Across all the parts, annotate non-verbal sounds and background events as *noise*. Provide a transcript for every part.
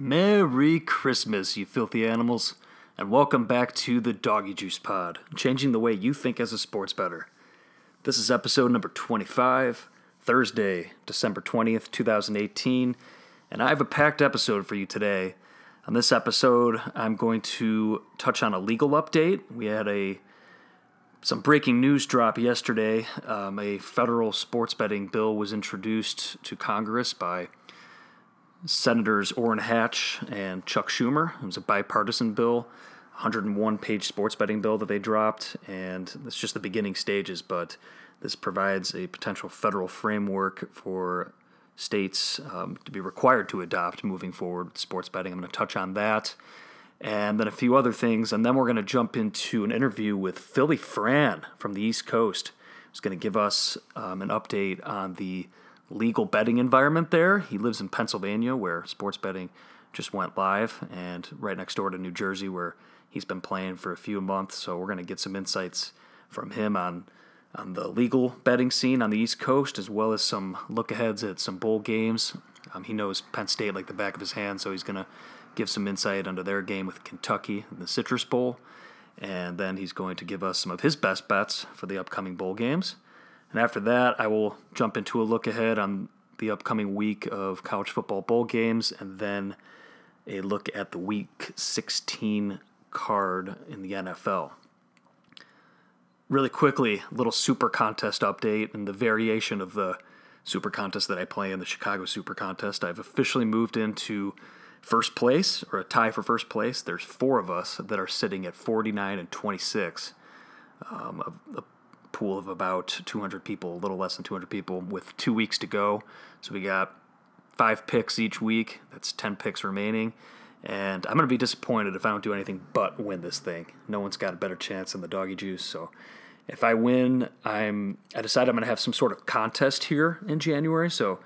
Merry Christmas, you filthy animals, and welcome back to the Doggy Juice Pod, changing the way you think as a sports bettor. This is episode number 25, Thursday, December 20th, 2018, and I have a packed episode for you today. On this episode, I'm going to touch on a legal update. We had a some breaking news drop yesterday. Um, a federal sports betting bill was introduced to Congress by Senators Orrin Hatch and Chuck Schumer. It was a bipartisan bill, 101 page sports betting bill that they dropped, and it's just the beginning stages, but this provides a potential federal framework for states um, to be required to adopt moving forward sports betting. I'm going to touch on that and then a few other things, and then we're going to jump into an interview with Philly Phran from the East Coast. He's going to give us um, an update on the legal betting environment there. He lives in Pennsylvania, where sports betting just went live, and right next door to New Jersey, where he's been playing for a few months. So we're going to get some insights from him on on the legal betting scene on the East Coast, as well as some look aheads at some bowl games. Um, he knows Penn State like the back of his hand, so he's going to give some insight onto their game with Kentucky in the Citrus Bowl. And then he's going to give us some of his best bets for the upcoming bowl games. And after that, I will jump into a look ahead on the upcoming week of college football bowl games and then a look at the week 16 card in the NFL. Really quickly, a little super contest update and the variation of the super contest that I play in the Chicago Super Contest. I've officially moved into first place or a tie for first place. There's four of us that are sitting at 49 and 26. Um, a, a pool of about 200 people, a little less than 200 people, with two weeks to go. So we got five picks each week. That's 10 picks remaining. And I'm going to be disappointed if I don't do anything but win this thing. No one's got a better chance than the doggy juice. So if I win, I'm I decide I'm going to have some sort of contest here in January. So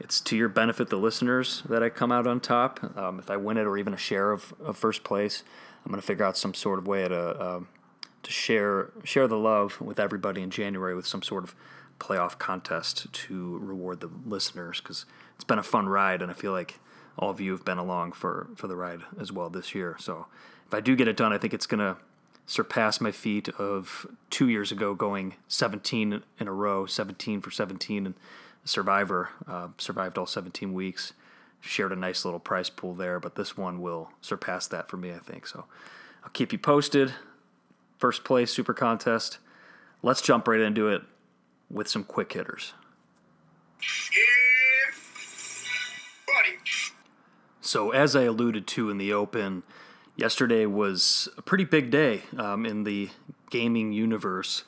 it's to your benefit, the listeners, that I come out on top. Um, if I win it or even a share of, of first place, I'm going to figure out some sort of way to uh, to share share the love with everybody in January with some sort of playoff contest to reward the listeners because it's been a fun ride and I feel like all of you have been along for for the ride as well this year. So if I do get it done, I think it's to surpass my feat of two years ago going 17 in a row, 17 for 17 and Survivor uh, survived all 17 weeks. Shared a nice little price pool there, but this one will surpass that for me, I think. So I'll keep you posted. First place super contest. Let's jump right into it with some quick hitters. So, as I alluded to in the open, yesterday was a pretty big day um, in the gaming universe.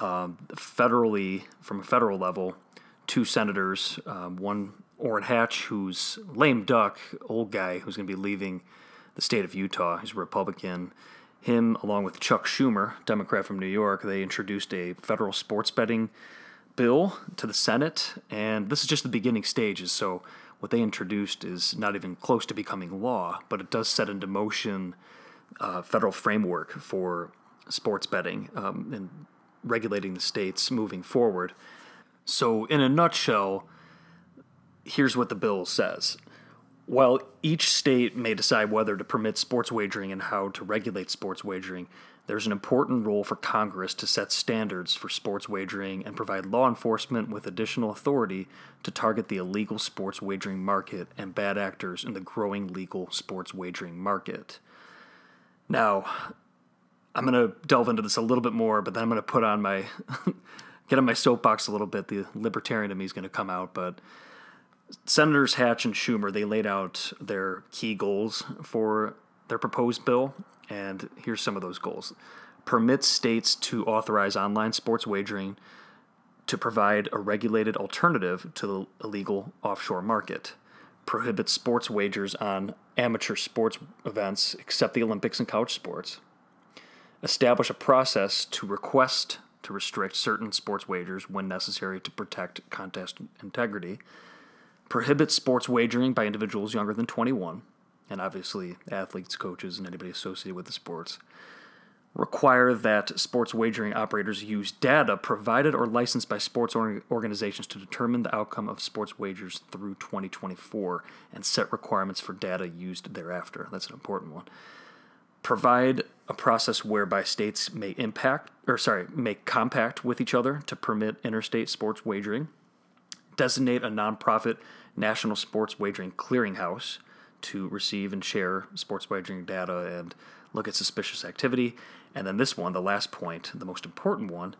Um, federally, from a federal level, two senators, um, one Orrin Hatch, who's lame duck, old guy who's going to be leaving the state of Utah. He's a Republican. Him, along with Chuck Schumer, Democrat from New York, they introduced a federal sports betting bill to the Senate, and this is just the beginning stages. So, what they introduced is not even close to becoming law, but it does set into motion a uh, federal framework for sports betting um, and regulating the states moving forward. So, in a nutshell, here's what the bill says. While each state may decide whether to permit sports wagering and how to regulate sports wagering, there's an important role for Congress to set standards for sports wagering and provide law enforcement with additional authority to target the illegal sports wagering market and bad actors in the growing legal sports wagering market. Now, I'm going to delve into this a little bit more, but then I'm going to put on my *laughs* get on my soapbox a little bit. The libertarian in me is going to come out, but Senators Hatch and Schumer they laid out their key goals for their proposed bill, and here's some of those goals: permit states to authorize online sports wagering to provide a regulated alternative to the illegal offshore market. Prohibit sports wagers on amateur sports events except the Olympics and college sports. Establish a process to request to restrict certain sports wagers when necessary to protect contest integrity, prohibit sports wagering by individuals younger than 21, and obviously athletes, coaches, and anybody associated with the sports. require that sports wagering operators use data provided or licensed by sports or- organizations to determine the outcome of sports wagers through 2024 and set requirements for data used thereafter. That's an important one. Provide a process whereby states may impact or sorry, make compact with each other to permit interstate sports wagering. Designate a nonprofit national sports wagering clearinghouse to receive and share sports wagering data and look at suspicious activity. And then this one, the last point, the most important one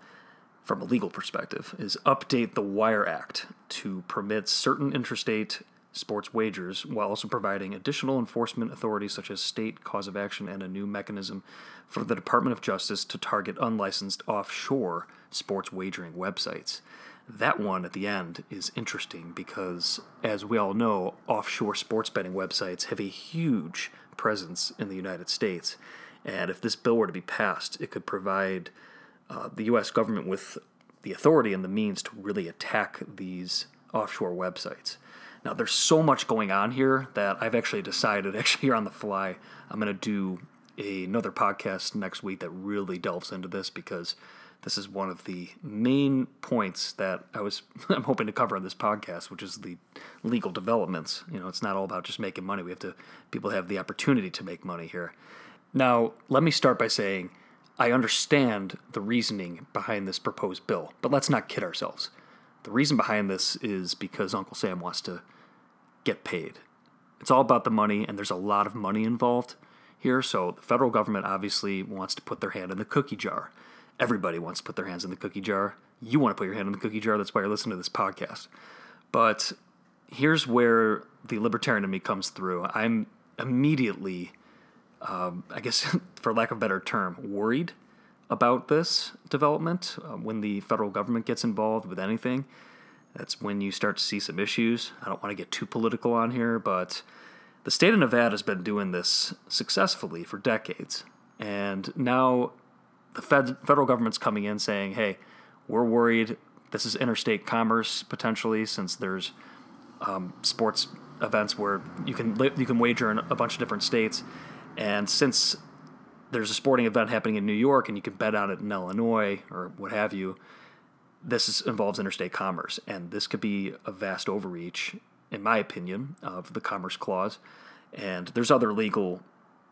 from a legal perspective, is update the Wire Act to permit certain interstate sports wagers while also providing additional enforcement authorities such as state cause of action and a new mechanism for the Department of Justice to target unlicensed offshore sports wagering websites. That one at the end is interesting because, as we all know, offshore sports betting websites have a huge presence in the United States. And if this bill were to be passed, it could provide uh, the U.S. government with the authority and the means to really attack these offshore websites. Now, there's so much going on here that I've actually decided, *laughs* actually, here on the fly, I'm going to do another podcast next week that really delves into this because this is one of the main points that I was *laughs* I'm hoping to cover on this podcast, which is the legal developments. You know, it's not all about just making money. We have to people have the opportunity to make money here. Now, let me start by saying I understand the reasoning behind this proposed bill, but let's not kid ourselves. The reason behind this is because Uncle Sam wants to get paid. It's all about the money, and there's a lot of money involved here. So the federal government obviously wants to put their hand in the cookie jar. Everybody wants to put their hands in the cookie jar. You want to put your hand in the cookie jar. That's why you're listening to this podcast. But here's where the libertarian in me comes through. I'm immediately, um, I guess, *laughs* for lack of a better term, worried about this development uh, when the federal government gets involved with anything. That's when you start to see some issues. I don't want to get too political on here, but the state of Nevada has been doing this successfully for decades. And now the fed, federal government's coming in saying, hey, we're worried this is interstate commerce potentially, since there's um, sports events where you can you can wager in a bunch of different states, and since there's a sporting event happening in New York and you can bet on it in Illinois or what have you, this is, involves interstate commerce, and this could be a vast overreach, in my opinion, of the Commerce Clause. And there's other legal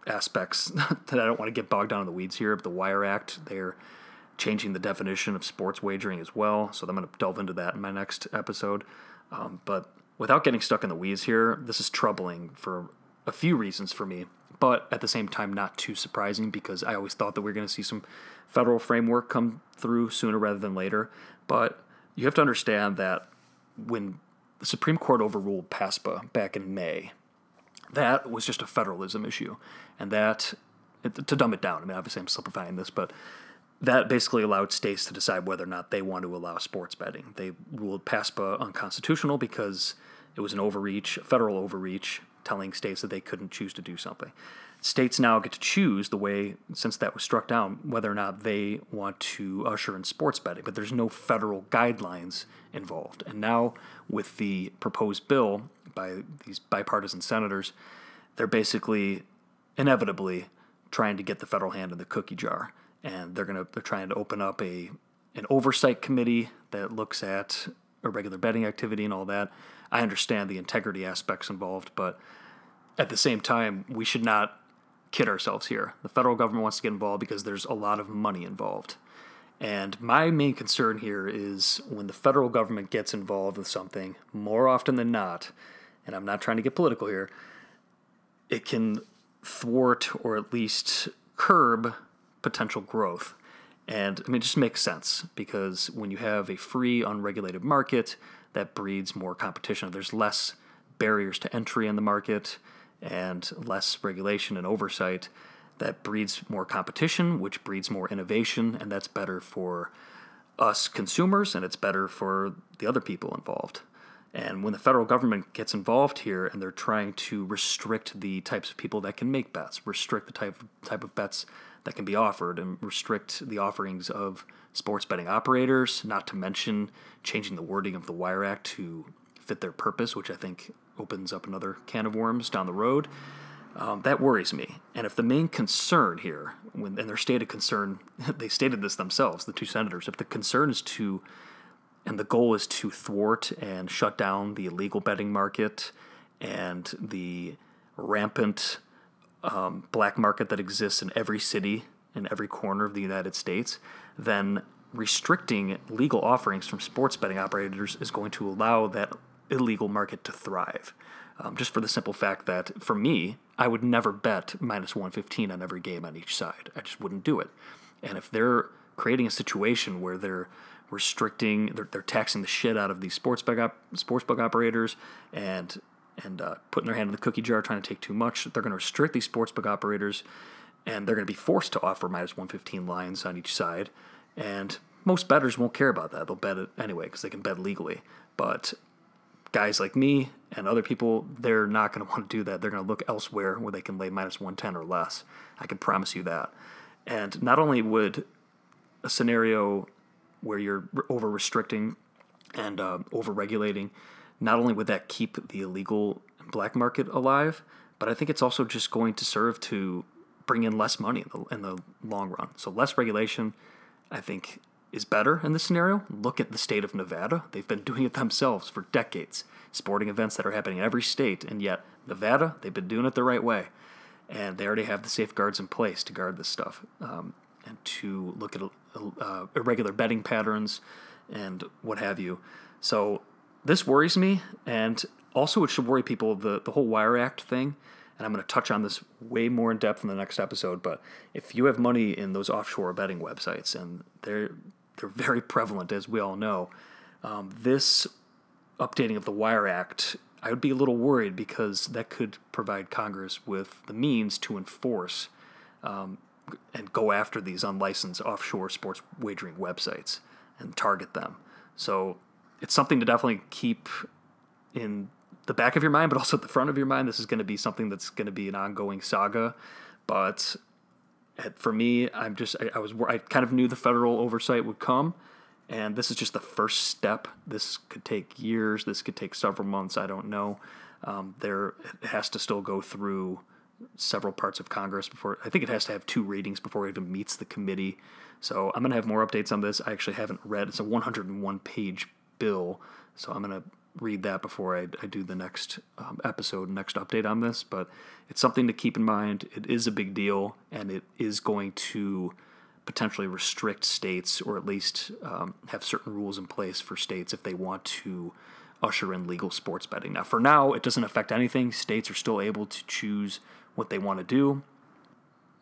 aspects *laughs* that I don't want to get bogged down in the weeds here. But the Wire Act, they're changing the definition of sports wagering as well, so I'm going to delve into that in my next episode. Um, but without getting stuck in the weeds here, this is troubling for a few reasons for me, but at the same time, not too surprising because I always thought that we are going to see some federal framework come through sooner rather than later. But you have to understand that when the Supreme Court overruled PASPA back in May, that was just a federalism issue. And that, to dumb it down, I mean, obviously I'm simplifying this, but that basically allowed states to decide whether or not they want to allow sports betting. They ruled PASPA unconstitutional because it was an overreach, federal overreach, telling states that they couldn't choose to do something states now get to choose the way, since that was struck down, whether or not they want to usher in sports betting, but there's no federal guidelines involved. And now, with the proposed bill by these bipartisan senators, they're basically inevitably trying to get the federal hand in the cookie jar. And they're gonna they're trying to open up a an oversight committee that looks at irregular betting activity and all that. I understand the integrity aspects involved, but at the same time, we should not kid ourselves here. The federal government wants to get involved because there's a lot of money involved. And my main concern here is when the federal government gets involved with something, more often than not, and I'm not trying to get political here, it can thwart or at least curb potential growth. And I mean, it just makes sense because when you have a free, unregulated market, that breeds more competition. There's less barriers to entry in the market and less regulation and oversight, that breeds more competition, which breeds more innovation, and that's better for us consumers and it's better for the other people involved. And when the federal government gets involved here and they're trying to restrict the types of people that can make bets, restrict the type type of bets that can be offered, and restrict the offerings of sports betting operators, not to mention changing the wording of the Wire Act to fit their purpose, which I think opens up another can of worms down the road. Um, that worries me. And if the main concern here, when, and their stated concern, *laughs* they stated this themselves, the two senators, if the concern is to, and the goal is to thwart and shut down the illegal betting market and the rampant um, black market that exists in every city, in every corner of the United States, then restricting legal offerings from sports betting operators is going to allow that illegal market to thrive. Um, just for the simple fact that for me, I would never bet minus 115 on every game on each side. I just wouldn't do it. And if they're creating a situation where they're restricting, they're, they're taxing the shit out of these sports book, op, sports book operators and and uh, putting their hand in the cookie jar, trying to take too much, they're going to restrict these sports book operators, and they're going to be forced to offer minus 115 lines on each side. And most bettors won't care about that. They'll bet it anyway because they can bet legally. But guys like me and other people, they're not going *laughs* to want to do that. They're going to look elsewhere where they can lay minus 110 or less. I can promise you that. And not only would a scenario where you're over restricting and uh, over regulating, not only would that keep the illegal black market alive, but I think it's also just going to serve to bring in less money in the, in the long run. So less regulation, I think, is better in this scenario. Look at the state of Nevada. They've been *laughs* doing it themselves for decades. Sporting events that are happening in every state, and yet Nevada, they've been doing it the right way. And they already have the safeguards in place to guard this stuff um, and to look at uh, irregular betting patterns and what have you. So this worries me, and also it should worry people the, the whole Wire Act thing and I'm going to touch on this way more in depth in the next episode. But if you have money in those offshore betting websites, and they're they're very prevalent, as we all know. Um, this updating of the Wire Act, I would be a little worried because that could provide Congress with the means to enforce um, and go after these unlicensed offshore sports wagering websites and target them. So it's something to definitely keep in the back of your mind, but also at the front of your mind. This is going to be something that's going to be an ongoing saga. But for me, I'm just I, I, was I kind of knew the federal oversight would come, and this is just the first step. This could take years. This could take several months. I don't know. Um, there has to still go through several parts of Congress before. I think it has to have two readings before it even meets the committee. So I'm gonna have more updates on this. I actually haven't read. It's a 101 page bill, so I'm gonna read that before I, I do the next um, episode, next update on this. But it's something to keep in mind. It is a big deal, and it is going to potentially restrict states or at least um, have certain rules in place for states if they want to usher in legal sports betting. Now, for now, it doesn't affect anything. States are still able to choose what they want to do.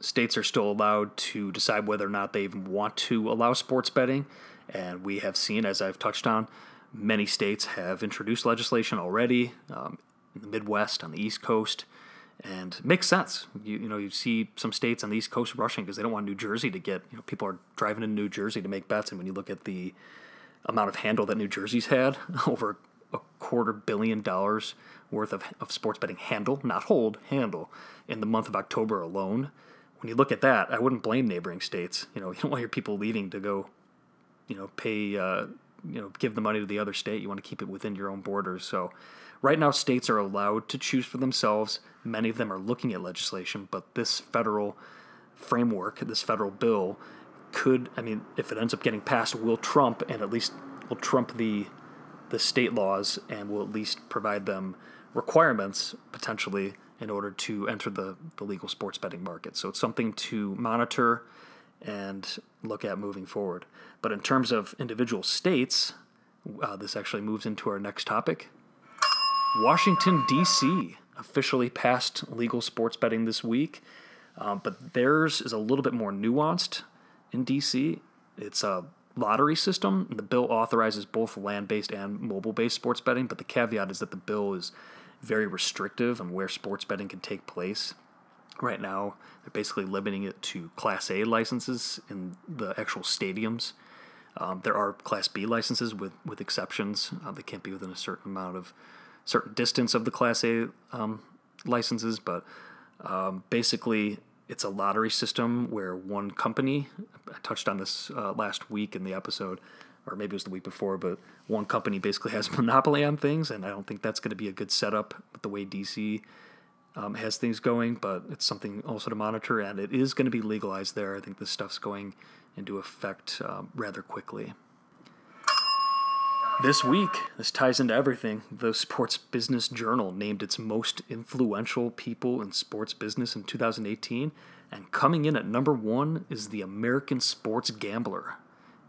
States are still allowed to decide whether or not they even want to allow sports betting. And we have seen, as I've touched on, Many states have introduced legislation already um, in the Midwest, on the East Coast, and makes sense. You, you know, you see some states on the East Coast rushing because they don't want New Jersey to get, you know, people are driving to New Jersey to make bets. And when you look at the amount of handle that New Jersey's had, *laughs* over a quarter billion dollars worth of, of sports betting handle, not hold, handle, in the month of October alone. When you look at that, I wouldn't blame neighboring states. You know, *laughs* you don't want your people leaving to go, you know, pay uh, you know give the money to the other state. You want to keep it within your own borders. So right now states are allowed to choose for themselves. Many of them are looking at legislation, but this federal framework, this federal bill could I mean if it ends up getting passed will trump and at least will trump the the state laws and will at least provide them requirements potentially in order to enter the, the legal sports betting market. So it's something to monitor and look at moving forward. But in terms of individual states, uh, this actually moves into our next topic. Washington, D.C. officially passed legal sports betting this week, um, but theirs is a little bit more nuanced in D.C. It's a lottery system. The bill authorizes both land based and mobile based sports betting, but the caveat is that the bill is very restrictive on where sports betting can take place. Right now, they're basically limiting it to Class A licenses in the actual stadiums. Um, there are Class B licenses with with exceptions. Uh, they can't be within a certain amount of certain distance of the Class A um, licenses, but um, basically it's a lottery system where one company. I touched on this uh, last week in the episode, or maybe it was the week before, but one company basically *laughs* has monopoly on things, and I don't think that's going to be a good setup with the way DC um, has things going, but it's something also to monitor, and it is going to be legalized there. I think this stuff's going into effect um, rather quickly. This week, this ties into everything. The Sports Business Journal named its most influential people in sports business in 2018, and coming in at number one is the American Sports Gambler,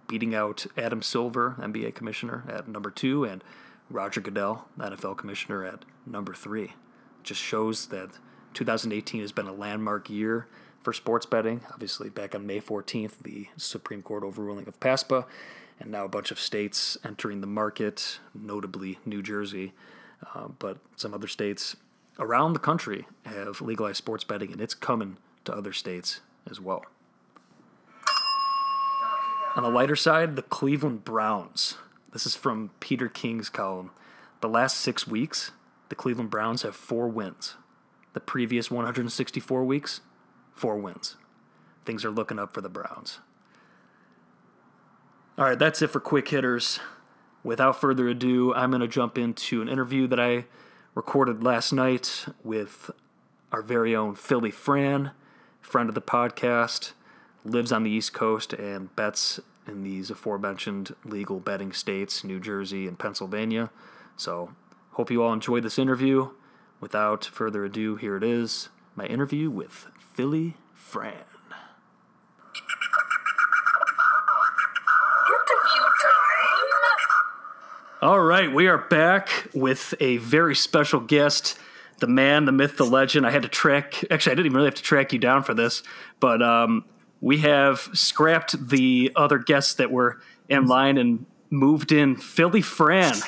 beating out Adam Silver, NBA commissioner, at number two, and Roger Goodell, NFL commissioner, at number three. Just shows that 2018 has been a landmark year for sports betting. Obviously, back on May 14th, the Supreme Court overruling of PASPA and now a bunch of states entering the market, notably New Jersey, uh, but some other states around the country have legalized sports betting, and it's coming to other states as well. On the lighter side, the Cleveland Browns. This is from Peter King's column. The last six weeks, the Cleveland Browns have four wins. The previous 164 weeks, four wins. Things are looking up for the Browns. All right, that's it for quick hitters. Without further ado, I'm going to jump into an interview that I recorded last night with our very own Philly Phran, friend of the podcast, lives on the East Coast and bets in these aforementioned legal betting states, New Jersey and Pennsylvania. So, hope you all enjoyed this interview. Without further ado, here it is my interview with Philly Phran. All right, we are back with a very special guest, the man, the myth, the legend. I had to track. Actually, I didn't even really have to track you down for this, but um, we have scrapped the other guests that were in line and moved in Philly Phran,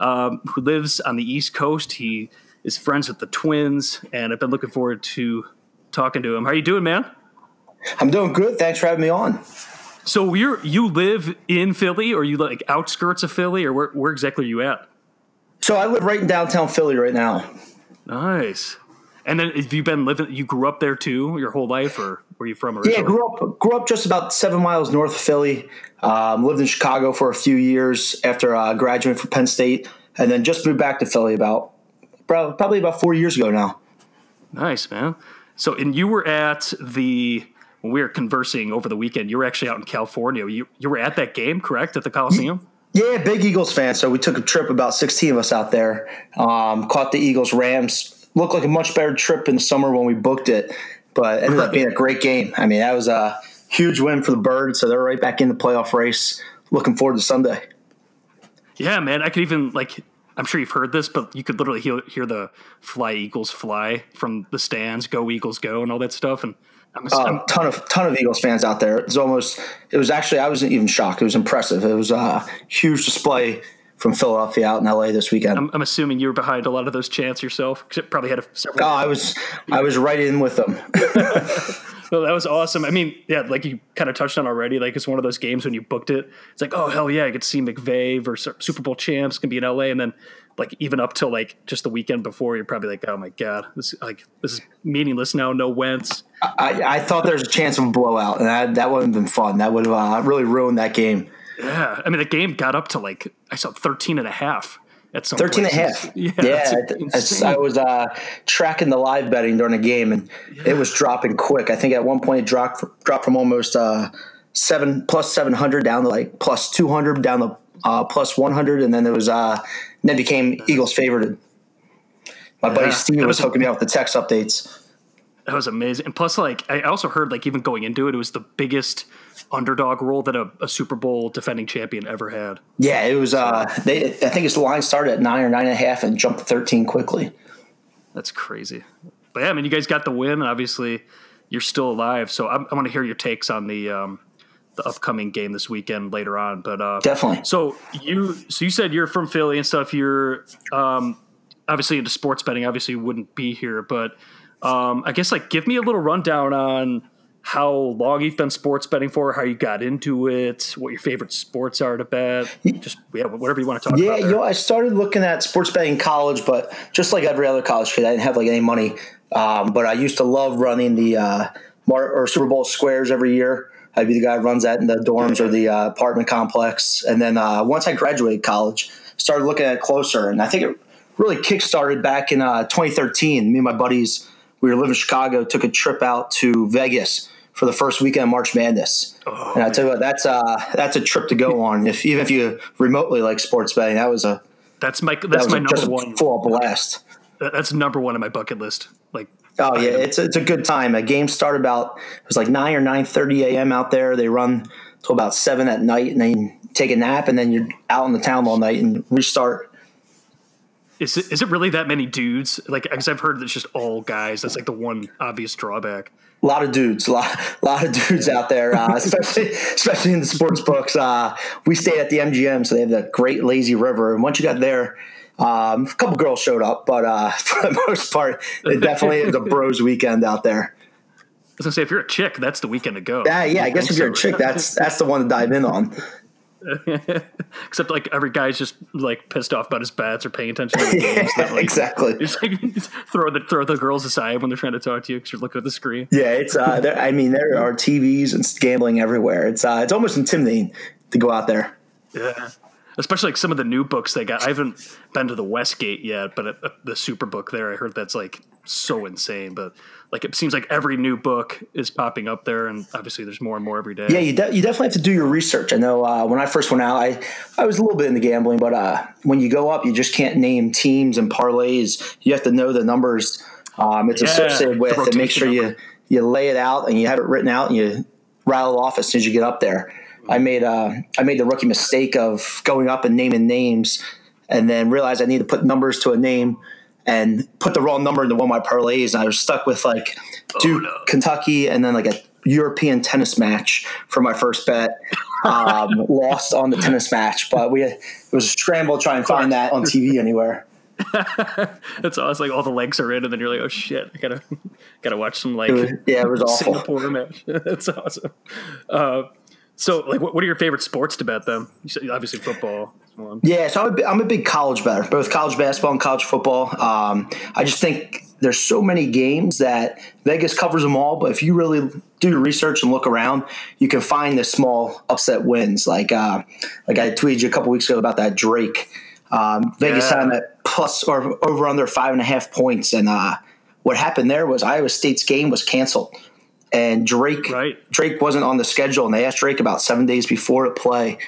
um, who lives on the East Coast. He is friends with the Twins, and I've been looking forward to talking to him. How are you doing, man? I'm doing good. Thanks for having me on. So you you live in Philly, or you like outskirts of Philly, or where where exactly are you at? So I live right in downtown Philly right now. Nice. And then have you been living? You grew up there too your whole life, or where you from originally? Yeah, grew up grew up just about seven miles north of Philly. Um, lived in Chicago for a few years after uh, graduating from Penn State, and then just moved back to Philly about probably about four years ago now. Nice, man. So, and you were at the when we were conversing over the weekend, you were actually out in California. You you were at that game, correct, at the Coliseum? Yeah, big Eagles fan. So we took a trip, about sixteen of us out there. Um, caught the Eagles Rams. Looked like a much better trip in the summer when we booked it, but ended up being a great game. I mean, that was a huge win for the Birds. So they're right back in the playoff race. Looking forward to Sunday. Yeah, man. I could even like I'm sure you've heard this, but you could literally hear, hear the "Fly Eagles Fly" from the stands, "Go Eagles Go," and all that stuff. And I'm a um, ton of ton of Eagles fans out there. It's almost it was actually I wasn't even shocked. It was impressive. It was a huge display from Philadelphia out in LA this weekend. I'm, I'm assuming you were behind a lot of those chants yourself. Probably had a several. Oh, I was I was right in with them. *laughs* *laughs* well, that was awesome. I mean, yeah, like you kind of touched on already. Like it's one of those games when you booked it. It's like, oh hell yeah, I get to see McVay versus Super Bowl champs can be in LA, and then like even up till like just the weekend before, you're probably like, oh my god, this like this is meaningless now. No Wentz. I, I thought there was a chance of a blowout, and that that wouldn't have been fun. That would have uh, really ruined that game. Yeah, I mean the game got up to like I saw 13 and a half at some 13 places. and a half. Yeah, yeah I was uh, tracking the live betting during the game, and yeah. it was dropping quick. I think at one point it dropped dropped from almost uh, seven plus 700 down to like plus 200 down to uh, plus 100, and then it was uh, then became Eagles favored. My yeah, buddy Steve was, was hooking me up with the text updates. That was amazing. And plus, like, I also heard, like, even going into it, it was the biggest underdog role that a, a Super Bowl defending champion ever had. Yeah, it was. Uh, they, I think its the line started at nine or nine and a half and jumped to thirteen quickly. That's crazy. But yeah, I mean, you guys got the win, and obviously, you're still alive. So I, I want to hear your takes on the um, the upcoming game this weekend later on. But uh, definitely. So you, so you said you're from Philly and stuff. You're um, obviously into sports betting. Obviously, you wouldn't be here, but um, I guess like give me a little rundown on how long you've been sports betting for, how you got into it, what your favorite sports are to bet, just yeah, whatever you want to talk yeah, about. Yeah, you know, I started looking at sports betting in college, but just like every other college kid, I didn't have like any money. Um, but I used to love running the uh, Mar- or Super Bowl squares every year. I'd be the guy who runs that in the dorms or the uh, apartment complex. And then uh, once I graduated college, started looking at it closer, and I think it really kickstarted back in uh, 2013. Me and my buddies, we were living in Chicago, took a trip out to Vegas for the first weekend of March Madness. Oh, and I tell you what, that's uh that's a trip to go on. If even if you remotely like sports betting, that was a that's my that's that my number one full blast. That's number one on my bucket list. Oh yeah, it's it's a good time. A game start about it was like nine or nine thirty a.m. out there. They run till about seven at night, and then you take a nap, and then you're out in the town all night and restart. Is it, is it really that many dudes? Like, because I've heard it's just all guys. That's like the one obvious drawback a lot of dudes, a lot, a lot of dudes out there, uh, especially especially in the sports books. Uh, we stayed at the MGM, so they have that Great Lazy River, and once you got there, um, a couple girls showed up, but uh, *laughs* for the most part, it definitely is a bros weekend out there. I was gonna say, if you're a chick, that's the weekend to go. Yeah, yeah. I guess if you're a chick, that's *laughs* that's the one to dive in on. Except like every guy's just like pissed off about his bats or paying attention to the *laughs* games. that, like, exactly. Just like just throw the throw the girls aside when they're trying to talk to you because you're looking at the screen. Yeah, it's. Uh, there, I mean, there are TVs and gambling everywhere. It's uh, it's almost intimidating to go out there. Yeah, especially like some of the new books they got. I haven't been to the Westgate yet, but at, at the Superbook there, I heard that's like so insane. But like it seems like every new book is popping up there, and obviously there's more and more every day. Yeah, you, de- you definitely have to do your research. I know uh, when I first went out, I I was a little bit into gambling, but uh, when you go up, you just can't name teams and parlays. You have to know the numbers um, it's yeah, associated with, and make sure number. you you lay it out and you have it written out and you rattle off as soon as you get up there. I made uh, I made the rookie mistake of going up and naming names, and then realized I need to put numbers to a name and put the wrong number into one of my parlays. And I was stuck with like oh, Duke, oh, no. Kentucky, and then like a European tennis match for my first bet. Um, *laughs* lost on the tennis match, but we it was a scramble to try and find that on TV anywhere. *laughs* That's awesome. Like all the legs are in, and then you're like, "Oh shit, I gotta *laughs* gotta watch some like was, yeah, it was awful. Singapore match." That's awesome. Uh, so, like, what, what are your favorite sports to bet? Them, obviously football. Yeah, so I'm a, I'm a big college bettor, both college basketball and college football. Um, I just think there's so many games that Vegas covers them all, but if you really do your research and look around, you can find the small upset wins. Like uh, like I tweeted you a couple weeks ago about that Drake. Um, Vegas yeah. had him at plus or over under five and a half points, and uh, what happened there was Iowa State's game was canceled and Drake right. Drake wasn't on the schedule, and they asked Drake about seven days before to play,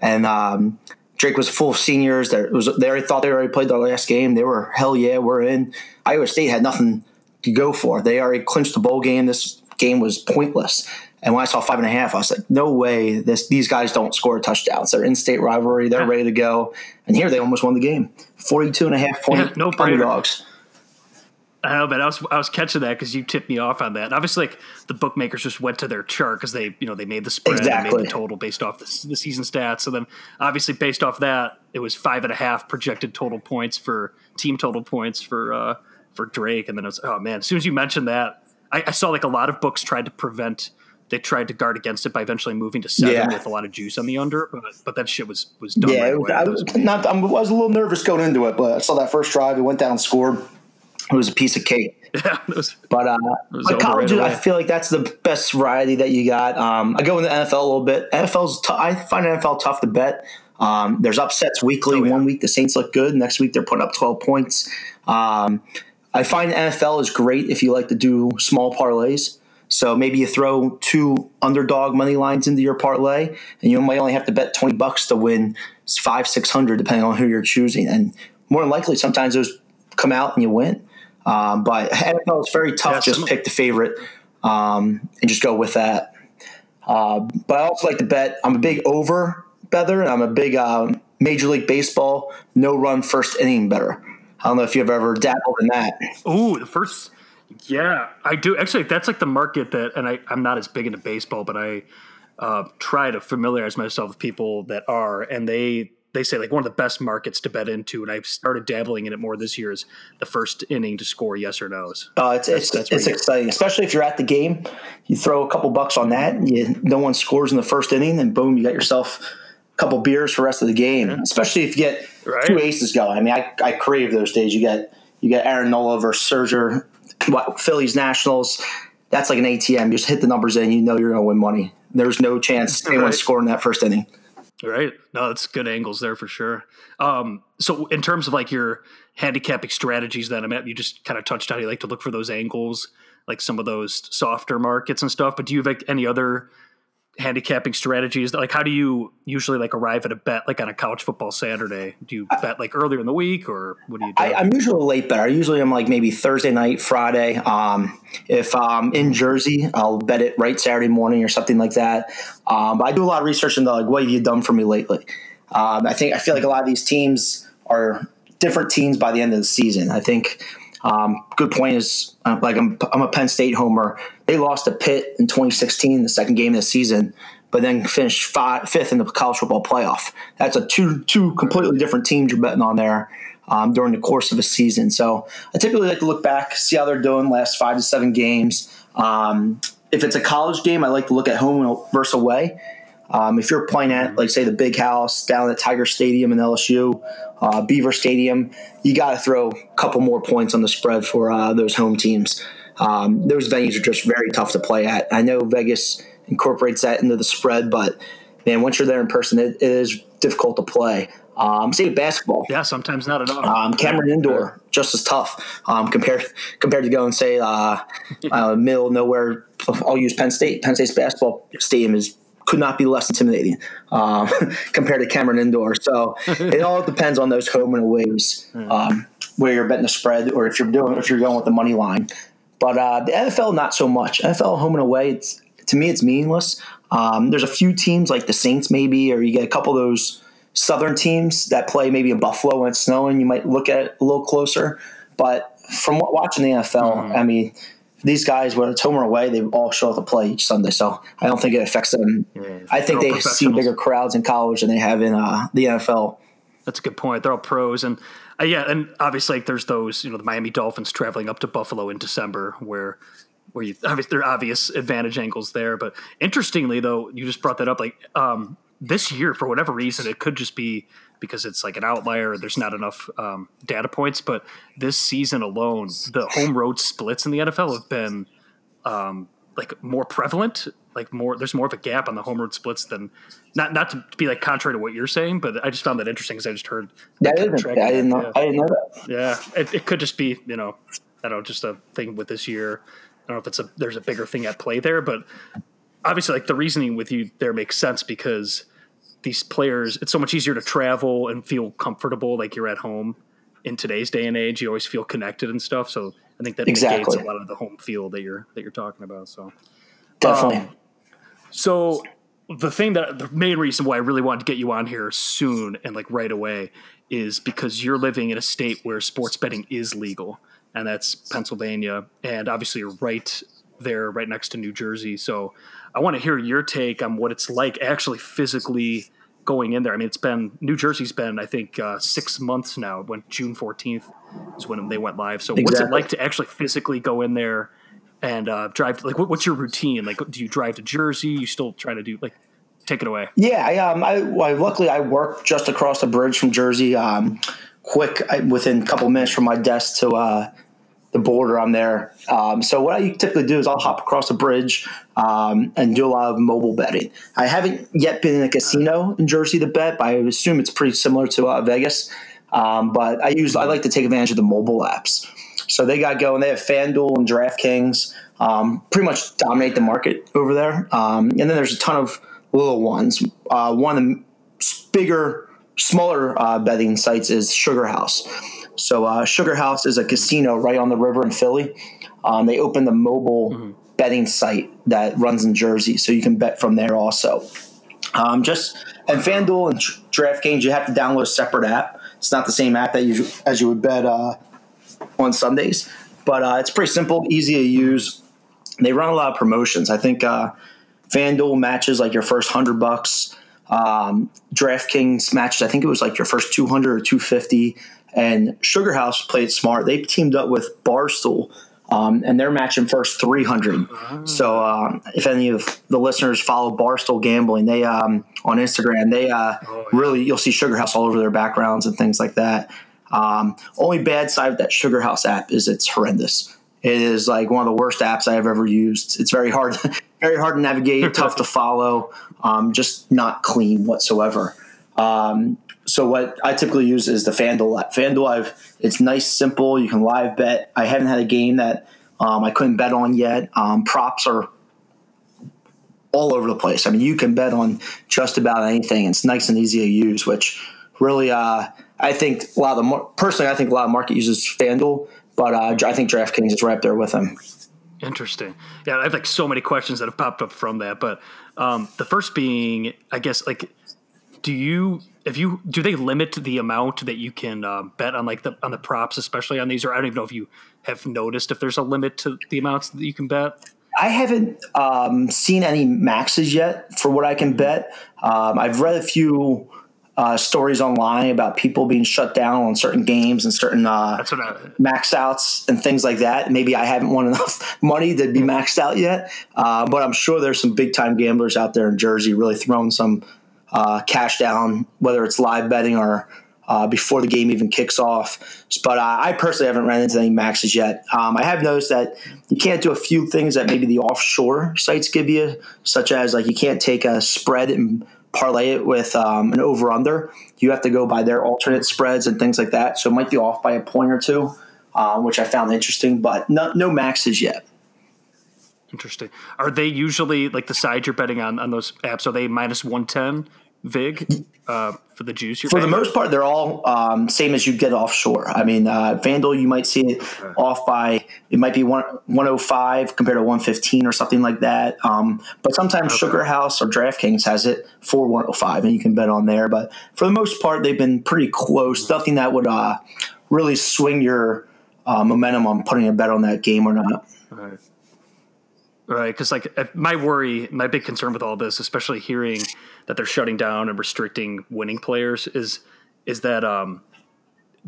and um, Drake was full of seniors. Was they already thought they already played their last game. They were hell yeah, we're in. Iowa State had nothing to go for. They already clinched the bowl game. This game was pointless. And when I saw five and a half, I was like, no way. This these guys don't score touchdowns. They're in state rivalry. They're yeah. ready to go. And here they almost won the game. 42 and a half point yeah, no underdogs. I know, but I was I was catching that because you tipped me off on that. And obviously, like the bookmakers just went to their chart because they you know they made the spread, exactly. made the total based off the, the, season stats. So then, obviously, based off that, it was five and a half projected total points for team total points for uh, for Drake. And then it was oh man, as soon as you mentioned that, I, I saw like a lot of books tried to prevent. They tried to guard against it by eventually moving to seven yeah. with a lot of juice on the under, but, but that shit was was done. Yeah, right was, I was not. I was a little nervous going into it, but I saw that first drive. It went down, scored it was a piece of cake. *laughs* Yeah, was, but uh, but right I feel like that's the best variety that you got. Um, I go in the NFL a little bit. NFL's t- I find NFL tough to bet. Um, there's upsets weekly. Oh, yeah. One week the Saints look good. Next week they're putting up 12 points. Um, I find NFL is great if you like to do small parlays. So maybe you throw two underdog money lines into your parlay, and you might only have to bet 20 bucks to win five, six hundred, depending on who you're choosing. And more than likely, sometimes those come out and you win. Um, but NFL is very tough. Yeah, just pick the favorite um, and just go with that. Uh, but I also like to bet. I'm a big over bettor. I'm a big uh, Major League Baseball no run first inning bettor. I don't know if you've ever dabbled in that. Oh, the first. Yeah, I do. Actually, that's like the market that, and I, I'm not as big into baseball, but I uh, try to familiarize myself with people that are, and they they say like one of the best markets to bet into, and I've started dabbling in it more this year. Is the first inning to score yes or no's? Oh, it's that's, it's, that's it's exciting, especially if you're at the game. You throw a couple bucks on that, you, no one scores in the first inning, and boom, you got yourself a couple beers for the rest of the game. Yeah. Especially if you get right. two aces going. I mean, I, I crave those days. You get you get Aaron Nola versus Scherzer, Phillies Nationals. That's like an ATM. You just hit the numbers in, you know you're going to win money. There's no chance *laughs* anyone right. scoring that first inning. Right. No, that's good angles there for sure. Um, so in terms of like your handicapping strategies, that I mean, you just kind of touched on you like to look for those angles, like some of those softer markets and stuff. But do you have like any other handicapping strategies? Like, how do you usually like arrive at a bet like on a college football Saturday? Do you bet like earlier in the week, or what do you do? I, am usually late bettor. I usually am like maybe Thursday night, Friday. Um, if I'm in Jersey, I'll bet it right Saturday morning or something like that. Um, but I do a lot of research into like what have you done for me lately. Um, I think I feel like a lot of these teams are different teams by the end of the season. I think um, good point is uh, like I'm, I'm a Penn State homer. They lost to Pitt in 2016, the second game of the season, but then finished five, fifth in the college football playoff. That's a two two completely different teams you're betting on there um, during the course of a season. So I typically like to look back, see how they're doing last five to seven games. Um, if it's a college game, I like to look at home versus away. Um, if you're playing at, like, say, the Big House down at Tiger Stadium in LSU, uh, Beaver Stadium, you got to throw a couple more points on the spread for uh, those home teams. Um, those venues are just very tough to play at. I know Vegas incorporates that into the spread, but man, once you're there in person, it, it is difficult to play. Um, say basketball. Yeah, sometimes not enough. Um, Cameron Indoor, just as tough um, compared compared to going say uh, *laughs* uh, middle nowhere. I'll use Penn State. Penn State's basketball stadium is could not be less intimidating um, *laughs* compared to Cameron Indoor. So it all depends on those home and aways hmm. um, where you're betting the spread, or if you're doing if you're going with the money line. But uh, the NFL, not so much. NFL home and away, it's to me, it's meaningless. Um, there's a few teams like the Saints, maybe, or you get a couple of those Southern teams that play maybe in Buffalo when it's snowing. You might look at it a little closer. But from watching the NFL, mm-hmm. I mean, these guys, whether it's home or away, they all show up to play each Sunday. So I don't think it affects them. Yeah, I think they see bigger crowds in college than they have in uh, the NFL. That's a good point. They're all pros, and uh, yeah, and obviously like, there's those you know the Miami Dolphins traveling up to Buffalo in December where where you obviously there are obvious advantage angles there. But interestingly, though, you just brought that up. Like um, this year, for whatever reason, it could just be because it's like an outlier. There's not enough um, data points, but this season alone, the home road splits in the NFL have been um, like more prevalent. Like more, there's more of a gap on the home road splits than not. Not to be like contrary to what you're saying, but I just found that interesting because I just heard. That isn't, I didn't know. Yeah. I didn't know that. Yeah, it, it could just be you know, I don't know, just a thing with this year. I don't know if it's a there's a bigger thing at play there, but obviously, like the reasoning with you there makes sense because these players, it's so much easier to travel and feel comfortable like you're at home in today's day and age. You always feel connected and stuff. So I think that exactly. negates a lot of the home feel that you're that you're talking about. So definitely. Um, so the thing that the main reason why I really wanted to get you on here soon and like right away is because you're living in a state where sports betting is legal, and that's Pennsylvania, and obviously you're right there, right next to New Jersey. So I want to hear your take on what it's like actually physically going in there. I mean, it's been New Jersey's been I think uh, six months now. When June fourteenth is when they went live. So exactly. what's it like to actually physically go in there and uh, drive? Like, what, what's your routine? Like, do you drive to Jersey? You still try to do like? Take it away. Yeah, I, um, I, well, luckily I work just across the bridge from Jersey. Um, quick, I, within a couple minutes from my desk to uh, the border. I'm there. Um, so what I typically do is I'll hop across the bridge um, and do a lot of mobile betting. I haven't yet been in a casino in Jersey to bet, but I assume it's pretty similar to uh, Vegas. Um, but I use I like to take advantage of the mobile apps. So they got going. They have FanDuel and DraftKings. Um, pretty much dominate the market over there. Um, and then there's a ton of little ones. Uh, one of the bigger, smaller uh, betting sites is Sugar House. So uh, Sugar House is a casino right on the river in Philly. Um, they opened the mobile mm-hmm. Betting site that runs in Jersey, so you can bet from there also. Um, just and FanDuel and DraftKings, you have to download a separate app. It's not the same app that you as you would bet uh, on Sundays, but uh, it's pretty simple, easy to use. They run a lot of promotions. I think uh, FanDuel matches like your first hundred bucks. Um, DraftKings matches, I think it was like your first two hundred or two fifty. And Sugar House played smart. They teamed up with Barstool, um, and they're matching first 300. Oh. So um, if any of the listeners follow Barstool Gambling, they um, on Instagram, they uh, oh, yeah. really you'll see Sugar House all over their backgrounds and things like that. Um, only bad side of that Sugar House app is it's horrendous. It is like one of the worst apps I have ever used. It's very hard, *laughs* very hard to navigate, tough to follow, um, just not clean whatsoever. Um, so what I typically use is the FanDuel app. FanDuel, I've, it's nice, simple. You can live bet. I haven't had a game that um, I couldn't bet on yet. Um, props are all over the place. I mean, you can bet on just about anything. It's nice and easy to use, which really, uh, I think a lot of the personally, I think a lot of market uses FanDuel, but uh, I think DraftKings is right up there with them. Interesting. Yeah, I have like so many questions that have popped up from that, but um, the first being, I guess, like, do you if you do they limit the amount that you can uh, bet on like the on the props, especially on these, or I don't even know if you have noticed if there's a limit to the amounts that you can bet. I haven't um, seen any maxes yet for what I can bet. Um, I've read a few uh, stories online about people being shut down on certain games and certain uh, I, max outs and things like that. Maybe I haven't won *laughs* enough money to be maxed out yet, uh, but I'm sure there's some big time gamblers out there in Jersey really throwing some uh, cash down, whether it's live betting or uh, before the game even kicks off. But uh, I personally haven't ran into any maxes yet. Um, I have noticed that you can't do a few things that maybe the offshore sites give you, such as like you can't take a spread and parlay it with um, an over under. You have to go by their alternate spreads and things like that. So it might be off by a point or two, uh, which I found interesting, but no, no maxes yet. Interesting. Are they usually like the side you're betting on on those apps? Are they minus one ten vig uh, for the juice? for the most part, they're all um, same as you get offshore. I mean, uh, FanDuel, you might see it off by it might be one one hundred oh five compared to one fifteen or something like that. Um, but sometimes okay. SugarHouse or DraftKings has it for one hundred oh five, and you can bet on there. But for the most part, they've been pretty close. Mm-hmm. Nothing that would uh, really swing your uh, momentum on putting a bet on that game or not. Right. Right, because like my worry, my big concern with all this, especially hearing that they're shutting down and restricting winning players, is is that um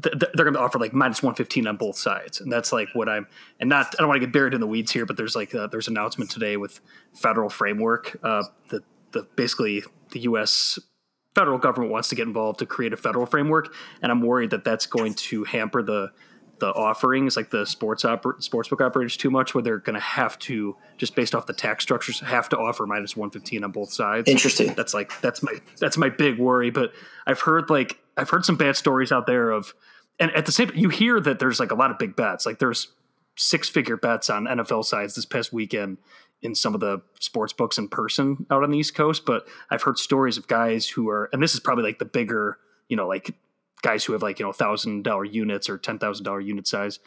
th- they're going to offer like minus one fifteen on both sides, and that's like what I'm. And not, I don't want to get buried in the weeds here, but there's like uh, there's an announcement today with federal framework uh, that the basically the U.S. federal government wants to get involved to create a federal framework, and I'm worried that that's going to hamper the the offerings, like the sports oper- sportsbook operators, too much, where they're going to have to just based off the tax structures have to offer minus one fifteen on both sides. Interesting. That's like that's my that's my big worry. But I've heard like I've heard some bad stories out there of, and at the same you hear that there's like a lot of big bets. Like there's six figure bets on NFL sides this past weekend in some of the sports books in person out on the East Coast. But I've heard stories of guys who are, and this is probably like the bigger, you know, like guys who have like you know thousand dollar units or ten thousand dollar unit size,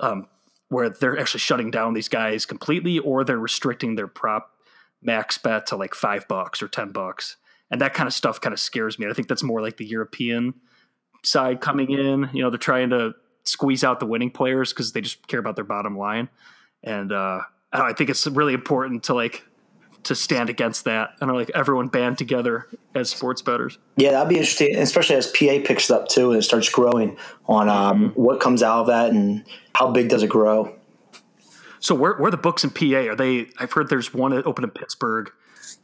um, where they're actually shutting down these guys completely, or they're restricting their prop max bet to like five bucks or ten bucks, and that kind of stuff kind of scares me. I think that's more like the European side coming in. You know, they're trying to squeeze out the winning players because they just care about their bottom line, and uh, I think it's really important to like to stand against that and like everyone band together as sports bettors. Yeah, that'd be interesting, especially as PA picks it up too and it starts growing on um, what comes out of that and how big does it grow. So where, where are the books in PA? Are they? I've heard there's one open in Pittsburgh.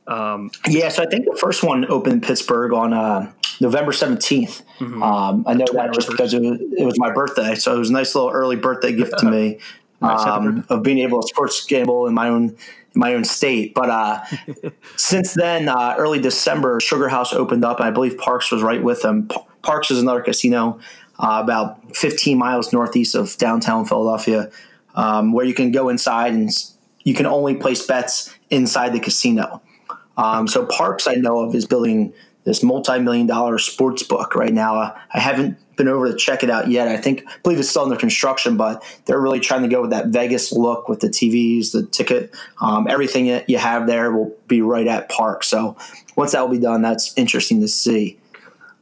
Um, yeah, so I think the first one opened in Pittsburgh on uh, November 17th. Mm-hmm. Um, I know that was because it was, it was, my birthday, so it was a nice little early birthday gift to *laughs* me nice um, of being able to sports gamble in my own my own state. But uh, *laughs* since then, uh, early December, SugarHouse opened up, and I believe Parx was right with them. P- Parx is another casino uh, about 15 miles northeast of downtown Philadelphia, um, where you can go inside and you can only place bets inside the casino. Um, so Parx, I know of, is building this multi-million dollar sports book right now. I haven't been over to check it out yet. I think I believe it's still under construction, but they're really trying to go with that Vegas look with the TVs, the ticket, um, everything that you have there will be right at Park. So once that will be done, that's interesting to see.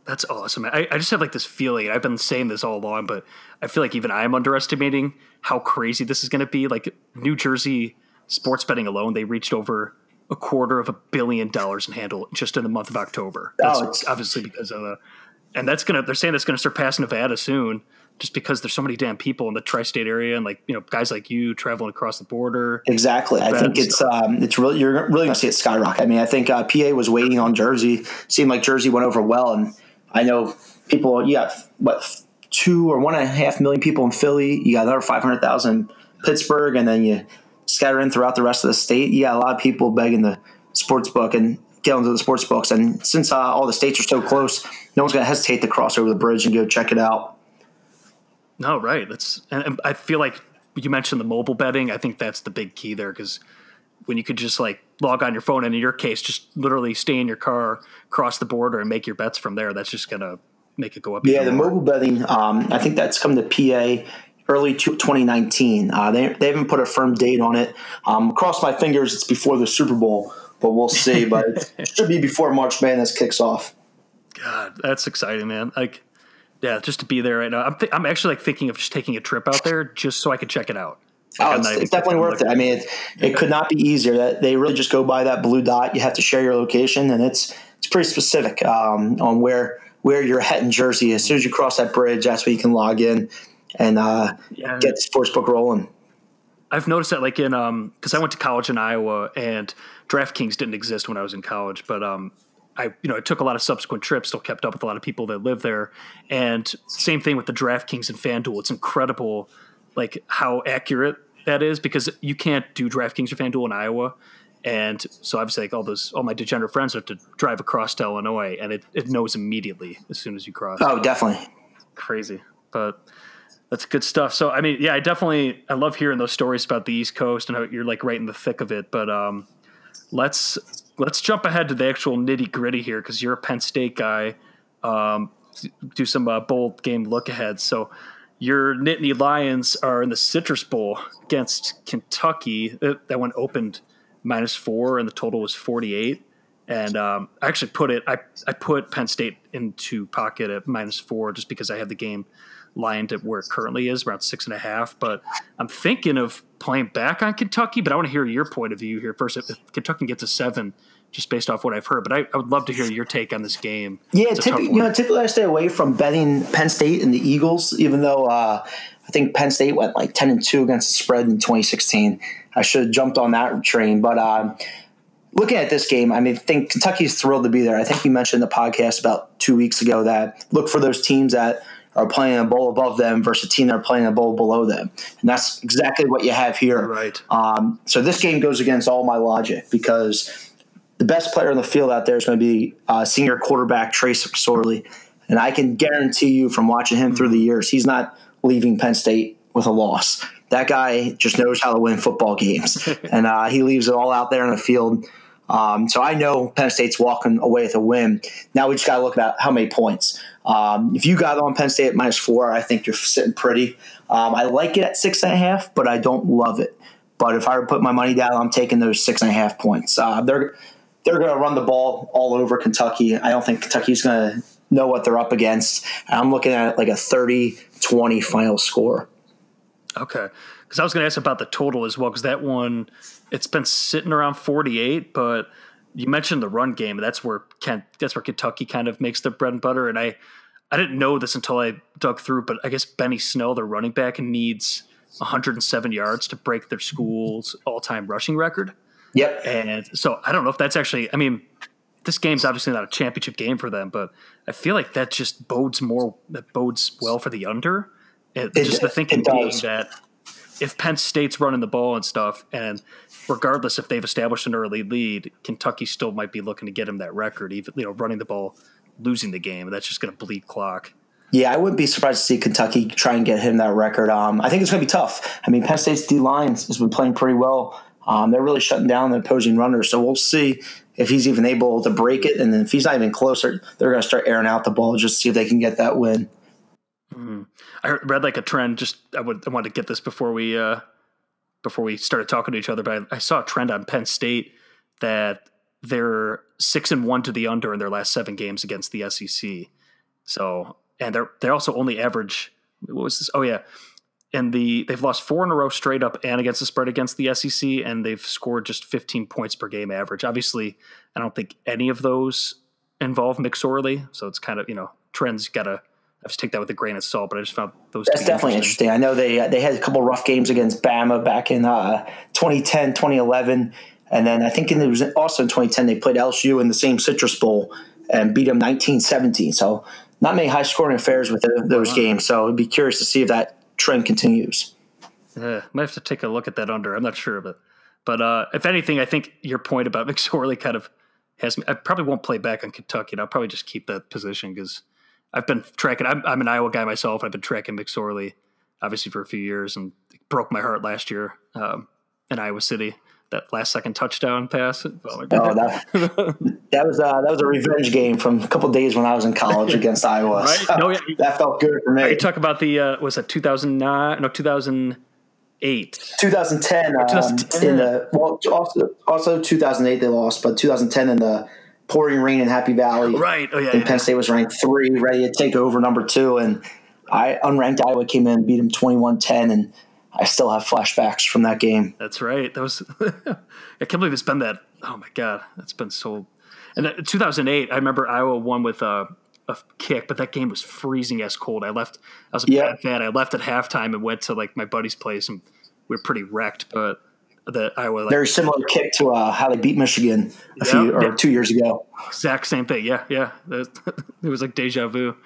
That's awesome. I, I just have like this feeling. I've been saying this all along, but I feel like even I'm underestimating how crazy this is going to be. Like New Jersey sports betting alone, they reached over a quarter of a billion dollars in handle just in the month of October. That's oh, obviously because of the and that's gonna they're saying that's gonna surpass Nevada soon, just because there's so many damn people in the tri-state area and like you know guys like you traveling across the border. Exactly, I think it's um, it's really you're really gonna see it skyrocket. I mean, I think uh, PA was waiting on Jersey. Seemed like Jersey went over well, and I know people. You got what two or one and a half million people in Philly. You got another five hundred thousand Pittsburgh, and then you scattering throughout the rest of the state. You got a lot of people begging the sports book and get into the sports books. And since uh, all the states are so close, no one's going to hesitate to cross over the bridge and go check it out. No, right. That's and I feel like you mentioned the mobile betting. I think that's the big key there because when you could just like log on your phone and in your case just literally stay in your car, cross the border, and make your bets from there. That's just gonna make it go up. Yeah, the mobile betting. Um, I think that's come to PA early 2019. Uh, they, they haven't put a firm date on it. Um, cross my fingers, it's before the Super Bowl, but we'll see. but it *laughs* should be before March Madness kicks off. God, that's exciting, man. Like, yeah, just to be there right now. I'm, th- I'm actually like thinking of just taking a trip out there just so I could check it out. Like, oh, it's, it's definitely worth it. I mean, it, it could not be easier. That they really just go by that blue dot. You have to share your location, and it's it's pretty specific um, on where where you're heading Jersey. As soon as you cross that bridge, that's where you can log in and uh, yeah. get the sports book rolling. I've noticed that, like in um, because I went to college in Iowa, and DraftKings didn't exist when I was in college, but um, I you know I took a lot of subsequent trips, still kept up with a lot of people that live there, and same thing with the DraftKings and FanDuel. It's incredible, like how accurate that is because you can't do DraftKings or FanDuel in Iowa. And so obviously, like all those, all my degenerate friends have to drive across to Illinois, and it, it knows immediately as soon as you cross. Oh, definitely, crazy. But that's good stuff. So I mean, yeah, I definitely I love hearing those stories about the East Coast and how you're like right in the thick of it. But um, let's let's jump ahead to the actual nitty gritty here because you're a Penn State guy. Um, do some uh, bold game look ahead. So your Nittany Lions are in the Citrus Bowl against Kentucky. That one opened minus four, and the total was 48. And um, I actually put it. I I put Penn State into pocket at minus four just because I had the game line to where it currently is, around six and a half. But I'm thinking of playing back on Kentucky, but I want to hear your point of view here first. If Kentucky gets a seven, just based off what I've heard, but I, I would love to hear your take on this game. Yeah, typically, you know, typically I stay away from betting Penn State and the Eagles, even though uh, I think Penn State went like ten and two against the spread in 2016. I should have jumped on that train, but. Uh, looking at this game, I mean, I think Kentucky's thrilled to be there. I think you mentioned the podcast about two weeks ago that look for those teams that are playing a bowl above them versus a team that are playing a bowl below them. And that's exactly what you have here. Right. Um, so this game goes against all my logic because the best player in the field out there is going to be uh, senior quarterback Trace McSorley. And I can guarantee you from watching him through the years, he's not leaving Penn State with a loss. That guy just knows how to win football games. *laughs* and uh, he leaves it all out there in the field. Um, so I know Penn State's walking away with a win. Now we just got to look at how many points. Um, if you got on Penn State at minus four, I think you're sitting pretty. Um, I like it at six and a half, but I don't love it. But if I were to put my money down, I'm taking those six and a half points. Uh, they're they're going to run the ball all over Kentucky. I don't think Kentucky's going to know what they're up against. I'm looking at like a 30-20 final score. Okay, because I was going to ask about the total as well, because that one it's been sitting around 48, but you mentioned the run game. That's where Kent, that's where Kentucky kind of makes their bread and butter. And I, I didn't know this until I dug through, but I guess Benny Snell, their running back, needs 107 yards to break their school's all-time rushing record. Yep. And so I don't know if that's actually. I mean, this game's obviously not a championship game for them, but I feel like that just bodes more. That bodes well for the under. It, it just the thinking being that if Penn State's running the ball and stuff, and regardless if they've established an early lead, Kentucky still might be looking to get him that record, even you know, running the ball, losing the game. That's just going to bleed clock. Yeah, I wouldn't be surprised to see Kentucky try and get him that record. Um, I think it's going to be tough. I mean, Penn State's D line has been playing pretty well. Um, they're really shutting down the opposing runners, so we'll see if he's even able to break it. And then if he's not even closer, they're going to start airing out the ball just to see if they can get that win. Mm-hmm. I read like a trend. Just I would I wanted to get this before we uh, before we started talking to each other, but I, I saw a trend on Penn State that they're six and one to the under in their last seven games against the SEC. So and they're they also only average what was this? Oh yeah. And the they've lost four in a row straight up and against the spread against the SEC, and they've scored just 15 points per game average. Obviously, I don't think any of those involve McSorley, so it's kind of you know trends gotta I just take that with a grain of salt, but I just found those. That's definitely interesting. interesting. I know they they had a couple rough games against Bama back in uh, 2010, 2011, and then I think it was also in 2010 they played LSU in the same Citrus Bowl and beat them 19-17. So not many high scoring affairs with those wow. games. So I'd be curious to see if that trend continues. Yeah, might have to take a look at that under. I'm not sure, but but uh, if anything, I think your point about *laughs* McSorley kind of has me. I probably won't play back on Kentucky. And I'll probably just keep that position because I've been tracking. I'm, I'm, an Iowa guy myself. I've been tracking McSorley obviously for a few years and broke my heart last year um, in Iowa City. That last second touchdown pass. Oh, oh that, that was uh, that was a revenge game from a couple days when I was in college *laughs* against Iowa. Right? So no, yeah. that felt good for me. You talk about the uh, was it 2009? No, 2008. 2010, 2010. Um, in the well, also also 2008 they lost, but 2010 in the pouring rain in Happy Valley. Right. Oh yeah. And yeah. Penn State was ranked three, ready to take over number two, and I unranked Iowa came in, beat them 21-10, and I still have flashbacks from that game. That's right. That was *laughs* I can't believe it's been that. Oh my god, that's been so. And 2008, I remember Iowa won with a, a kick, but that game was freezing as cold. I left. I was a yep. bad fan. I left at halftime and went to like my buddy's place, and we were pretty wrecked. But the Iowa like, very similar kick to uh, how they beat Michigan a yeah, few or yeah. two years ago. Exact same thing. Yeah, yeah. *laughs* it was like deja vu.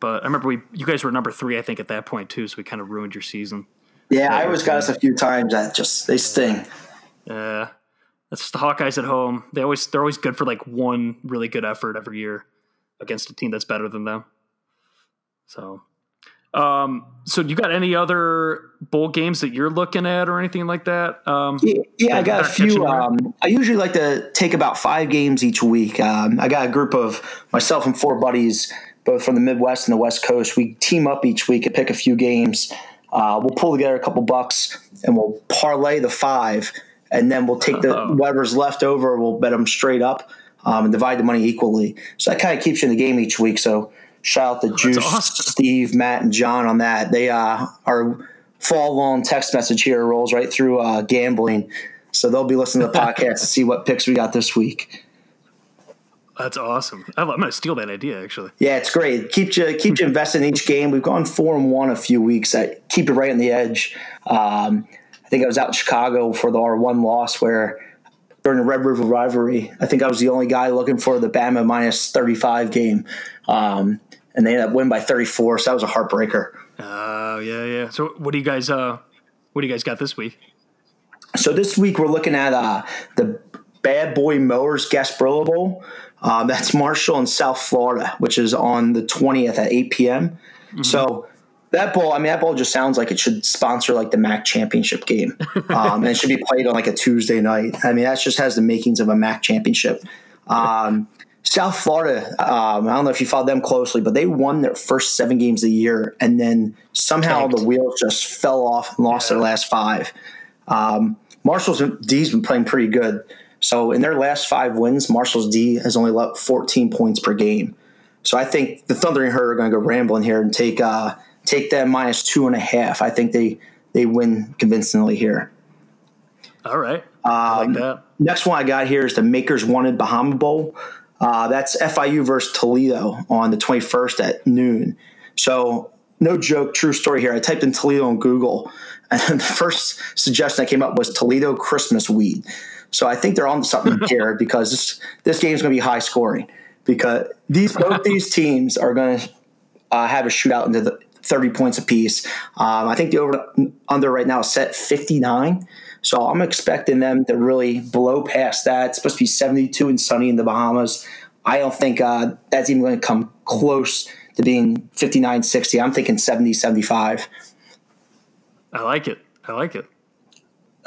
But I remember we you guys were number three, I think, at that point too. So we kind of ruined your season. Yeah, I always got us a few times. That just they sting. Yeah, that's the Hawkeyes at home. They always they're always good for like one really good effort every year against a team that's better than them. So, um, so you got any other bowl games that you're looking at or anything like that? Um, yeah, yeah I got a few. Um, I usually like to take about five games each week. Um, I got a group of myself and four buddies, both from the Midwest and the West Coast. We team up each week and pick a few games. Uh, we'll pull together a couple bucks and we'll parlay the five, and then we'll take the oh. whatever's left over. We'll bet them straight up um, and divide the money equally. So that kind of keeps you in the game each week. So shout out to Juice, awesome. *laughs* Steve, Matt, and John on that. They uh, are fall long text message here rolls right through uh, gambling. So they'll be listening to the *laughs* podcast to see what picks we got this week. That's awesome. I'm going to steal that idea. Actually, yeah, it's great. Keep you keep you invested in each game. We've gone four and one a few weeks. I keep it right on the edge. Um, I think I was out in Chicago for the R one loss where during the Red River rivalry, I think I was the only guy looking for the Bama minus thirty five game, um, and they ended up winning by thirty four. So that was a heartbreaker. Oh uh, yeah, yeah. So what do you guys uh, what do you guys got this week? So this week we're looking at uh, the Bad Boy Mowers Gasparilla Bowl. Um, that's Marshall in South Florida, which is on the 20th at 8 p.m. Mm-hmm. So that bowl, I mean, that bowl just sounds like it should sponsor like the MAC championship game. *laughs* Um, and it should be played on like a Tuesday night. I mean, that just has the makings of a MAC championship. Um, South Florida, um, I don't know if you followed them closely, but they won their first seven games of the year, and then somehow Tanked. the wheels just fell off and lost yeah. their last five. Um, Marshall's D's been playing pretty good. So in their last five wins, Marshall's D has only let 14 points per game. So I think the Thundering Herd are going to go rambling here and take uh, take them minus two and a half. I think they they win convincingly here. All right. I like um, that. Next one I got here is the Makers Wanted Bahama Bowl. Uh, that's FIU versus Toledo on the 21st at noon. So no joke, true story here. I typed in Toledo on Google, *laughs* and the first suggestion that came up was Toledo Christmas weed. So I think they're on something *laughs* here because this this game is going to be high scoring because these both these teams are going to uh, have a shootout into the 30 points apiece. Um, I think the over under right now is set 59. So I'm expecting them to really blow past that. It's supposed to be 72 and sunny in the Bahamas. I don't think uh, that's even going to come close to being 59 60. I'm thinking 70 75. I like it. I like it.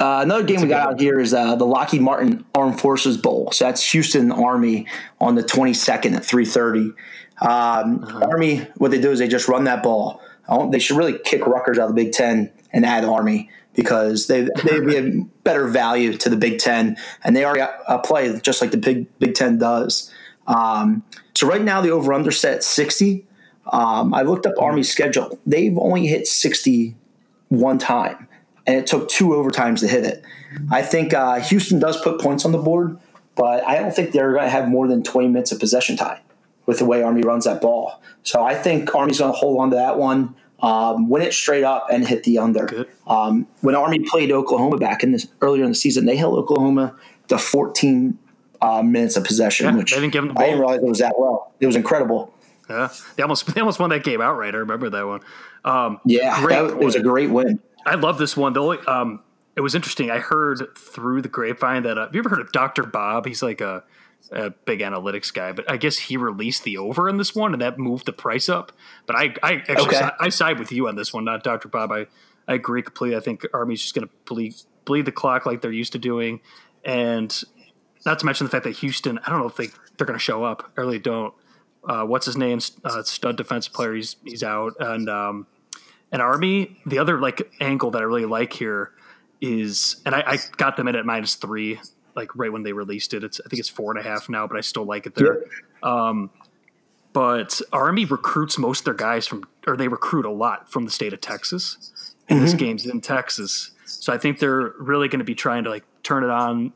Uh, another game we got out here is uh, the Lockheed Martin Armed Forces Bowl. So that's Houston Army on the 22nd at 3:30. Um, uh-huh. Army, what they do is they just run that ball. They should really kick Rutgers out of the Big Ten and add Army because they they be a better value to the Big Ten, and they already uh, play just like the Big Big Ten does. Um, so right now the over under set 60. Um, I looked up Army's schedule. They've only hit 60 one time and it took two overtimes to hit it. I think uh, Houston does put points on the board, but I don't think they're going to have more than 20 minutes of possession time with the way Army runs that ball. So I think Army's going to hold on to that one, um, win it straight up, and hit the under. Um, when Army played Oklahoma back in this earlier in the season, they held Oklahoma to 14 uh, minutes of possession, yeah, which didn't give them the I didn't realize it was that well. It was incredible. Yeah, they almost *laughs* they almost won that game outright. I remember that one. Um, yeah, that, it was a great win I love this one. The only, um, it was interesting. I heard through the grapevine that uh, have you ever heard of Dr. Bob? He's like a, a, big analytics guy, but I guess he released the over in this one, and that moved the price up. But I, I actually okay. I side with you on this one, not Dr. Bob. I, I agree completely. I think Army's just going to bleed bleed the clock like they're used to doing, and not to mention the fact that Houston. I don't know if they they're going to show up. I really don't. Uh, what's his name? Uh, stud defensive player. He's he's out, and um, an Army. The other like angle that I really like here is, and I, I, got them in at minus three, like right when they released it. It's I think it's four and a half now, but I still like it there. Yeah. Um, but Army recruits most of their guys from, or they recruit a lot from the state of Texas. And mm-hmm. this game's in Texas, so I think they're really going to be trying to like turn it on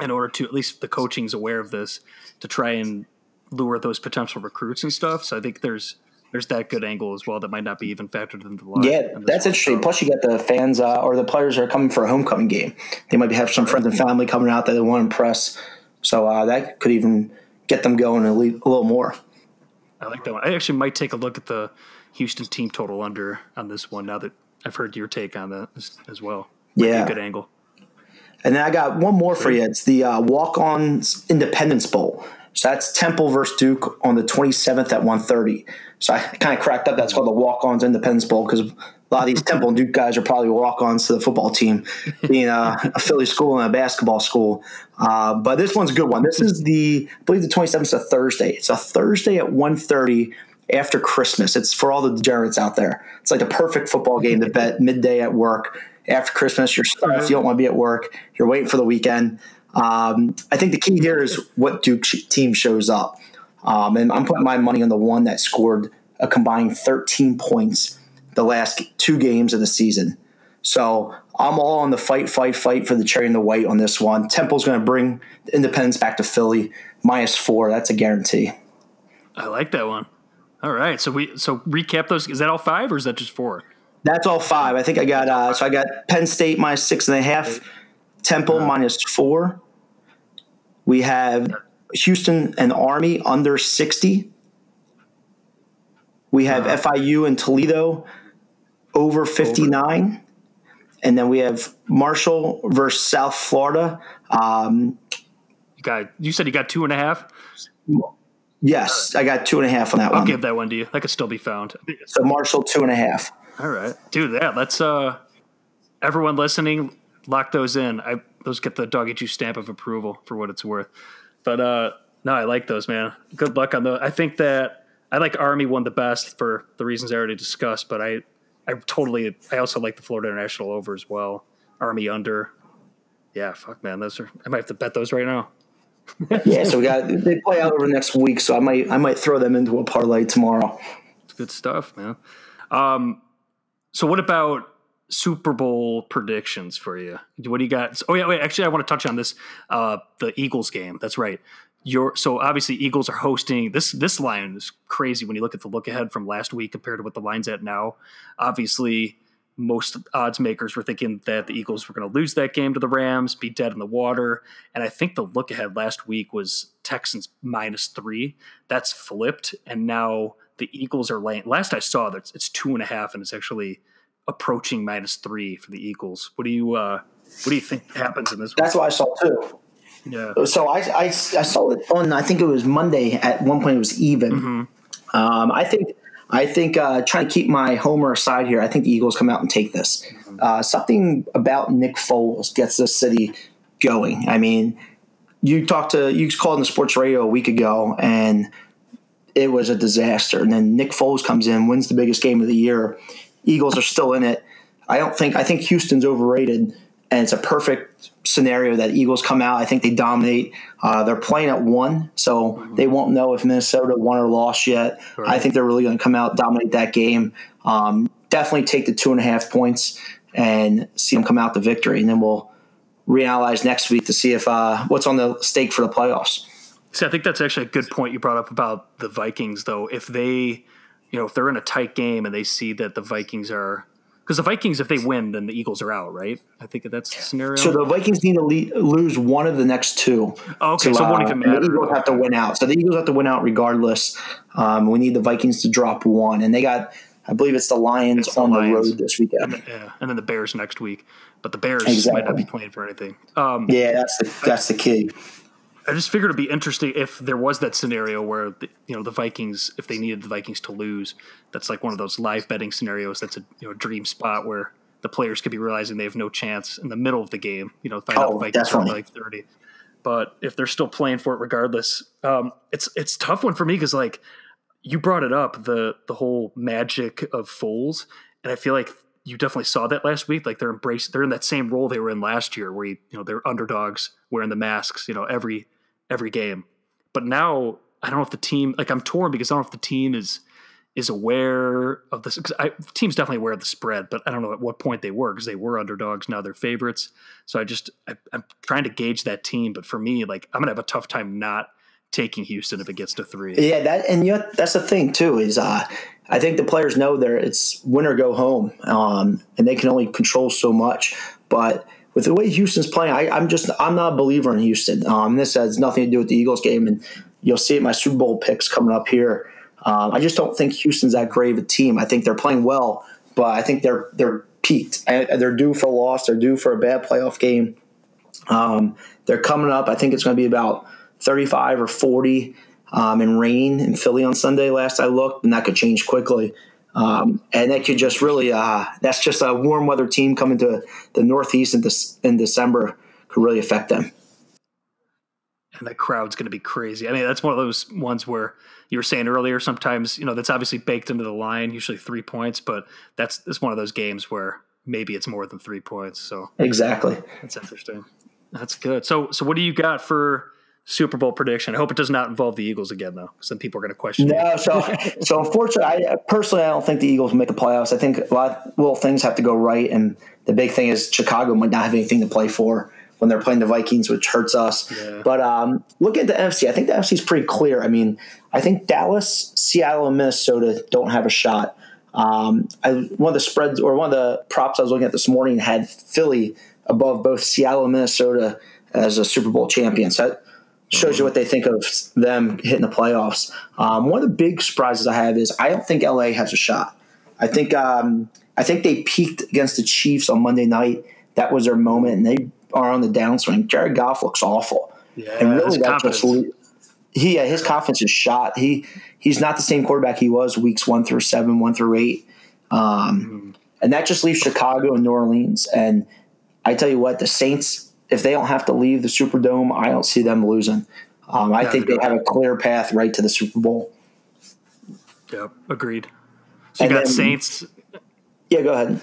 in order to at least the coaching's aware of this to try and lure those potential recruits and stuff. So I think there's there's that good angle as well that might not be even factored into the line. Yeah, that's interesting. Plus, you got the fans uh, or the players are coming for a homecoming game. They might have some friends and family coming out that they want to impress. So uh, that could even get them going a, le- a little more. I like that one. I actually might take a look at the Houston team total under on this one now that I've heard your take on that as, as well. Might yeah, good angle. And then I got one more for you. It's the uh, Walk On Independence Bowl. So that's Temple versus Duke on the 27th at 1.30. So I kind of cracked up. That's called the Walk-Ons Independence Bowl because a lot of these Temple and Duke guys are probably walk-ons to the football team, *laughs* being a, a Philly school and a basketball school. Uh, but this one's a good one. This is the, I believe the 27th is a Thursday. It's a Thursday at 1.30 after Christmas. It's for all the degenerates out there. It's like the perfect football game to bet *laughs* midday at work. After Christmas, you're stuffed. You don't want to be at work. You're waiting for the weekend. Um, I think the key here is what Duke team shows up. Um, and I'm putting my money on the one that scored a combined 13 points the last two games of the season. So I'm all on the fight, fight, fight for the cherry and the white on this one. Temple's going to bring Independence back to Philly minus four. That's a guarantee. I like that one. All right, so we so recap those. Is that all five or is that just four? That's all five. I think I got uh, so I got Penn State minus six and a half, Temple uh-huh. minus four. We have Houston and Army under 60. We have uh-huh. FIU and Toledo over 59. Over. And then we have Marshall versus South Florida. Um, you got you said you got two and a half? Yes, I got two and a half on that I'll one. I'll give that one to you. That could still be found. So Marshall two and a half. All right, dude. Yeah, let's uh, everyone listening, lock those in. I those get the doggy juice stamp of approval for what it's worth. But uh, no, I like those, man. Good luck on those. I think that I like Army one the best for the reasons I already discussed. But I, I totally, I also like the Florida International over as well. Army under. Yeah, fuck, man. Those are. I might have to bet those right now. *laughs* yeah, so we got they play out over next week, so I might I might throw them into a parlay tomorrow. Good stuff, man. Um, so what about Super Bowl predictions for you. What do you got? Oh yeah, wait. Actually, I want to touch on this. Uh, the Eagles game. That's right. Your so obviously Eagles are hosting this. This line is crazy when you look at the look ahead from last week compared to what the line's at now. Obviously, most odds makers were thinking that the Eagles were going to lose that game to the Rams, be dead in the water, and I think the look ahead last week was Texans minus three. That's flipped, and now the Eagles are laying. Last I saw, that it's two and a half, and it's actually approaching minus three for the Eagles. What do you uh, what do you think happens in this? That's one? what I saw too. Yeah. So I, I, I saw it on I think it was Monday at one point it was even. Mm-hmm. Um, I think I think uh, trying to keep my homer aside here. I think the Eagles come out and take this. Mm-hmm. Uh, something about Nick Foles gets this city going. I mean, you talked to you called in the sports radio a week ago and it was a disaster. And then Nick Foles comes in, wins the biggest game of the year, Eagles are still in it. I don't think I think Houston's overrated, and it's a perfect scenario that Eagles come out. I think they dominate. Uh, they're playing at one, so mm-hmm. they won't know if Minnesota won or lost yet. Right. I think they're really going to come out dominate that game. Um, definitely take the two and a half points and see them come out the victory, and then we'll reanalyze next week to see if uh, what's on the stake for the playoffs. See, I think that's actually a good point you brought up about the Vikings, though. If they you know, if they're in a tight game and they see that the Vikings are because the Vikings, if they win, then the Eagles are out, right? I think that's the scenario. So the Vikings need to le- lose one of the next two. Oh, okay, to, so uh, won't even matter. The Eagles have to win out. So the Eagles have to win out regardless. Um, we need the Vikings to drop one, and they got. I believe it's the Lions it's the on Lions. the road this weekend. And, yeah, and then the Bears next week. But the Bears exactly. might not be playing for anything. Um, yeah, that's the, that's the key. I just figured it'd be interesting if there was that scenario where the, you know the Vikings, if they needed the Vikings to lose, that's like one of those live betting scenarios. That's a you know dream spot where the players could be realizing they have no chance in the middle of the game. You know, find oh, out the Vikings are like thirty. But if they're still playing for it regardless, um, it's it's tough one for me because like you brought it up the the whole magic of Foles, and I feel like you definitely saw that last week. Like they're embraced, they're in that same role they were in last year, where you, you know they're underdogs wearing the masks. You know every every game. But now I don't know if the team like I'm torn because I don't know if the team is is aware of this. Cause I, team's definitely aware of the spread, but I don't know at what point they were because they were underdogs. Now they're favorites. So I just I, I'm trying to gauge that team. But for me, like I'm gonna have a tough time not taking Houston if it gets to three. Yeah, that and you know, that's the thing too is uh, I think the players know there it's win or go home, um, and they can only control so much. But with the way Houston's playing, I, am just I'm not a believer in Houston. Um, this has nothing to do with the Eagles game, and you'll see it my Super Bowl picks coming up here. Um, I just don't think Houston's that great of a team. I think they're playing well, but I think they're they're peaked. they're due for a loss. They're due for a bad playoff game. Um, they're coming up. I think it's going to be about 35 or 40 um, in rain in Philly on Sunday. Last I looked, and that could change quickly. Um, and that could just really, uh, that's just a warm weather team coming to the Northeast in, this, in December could really affect them. And the crowd's going to be crazy. I mean, that's one of those ones where you were saying earlier, sometimes, you know, that's obviously baked into the line, usually three points, but that's, that's one of those games where maybe it's more than three points. So exactly. That's interesting. That's good. So, so what do you got for Super Bowl prediction. I hope it does not involve the Eagles again, though. Some people are going to question. No, so *laughs* so unfortunately, I personally I don't think the Eagles will make the playoffs. I think a lot of little things have to go right, and the big thing is Chicago might not have anything to play for when they're playing the Vikings, which hurts us. Yeah. But um, look at the NFC. I think the NFC is pretty clear. I mean, I think Dallas, Seattle, and Minnesota don't have a shot. Um, I, one of the spreads or one of the props I was looking at this morning had Philly above both Seattle and Minnesota as a Super Bowl champion. So shows you what they think of them hitting the playoffs. Um, one of the big surprises I have is I don't think LA has a shot. I think um, I think they peaked against the Chiefs on Monday night. That was their moment, and they are on the downswing. Jared Goff looks awful. Yeah, and really that just he yeah, his confidence is shot. He he's not the same quarterback he was weeks one through seven, one through eight, um, mm-hmm. and that just leaves Chicago and New Orleans. And I tell you what, the Saints if they don't have to leave the Superdome, I don't see them losing. Um, I think they have a clear path right to the Super Bowl. Yep, agreed. So you got then, Saints. Yeah, go ahead.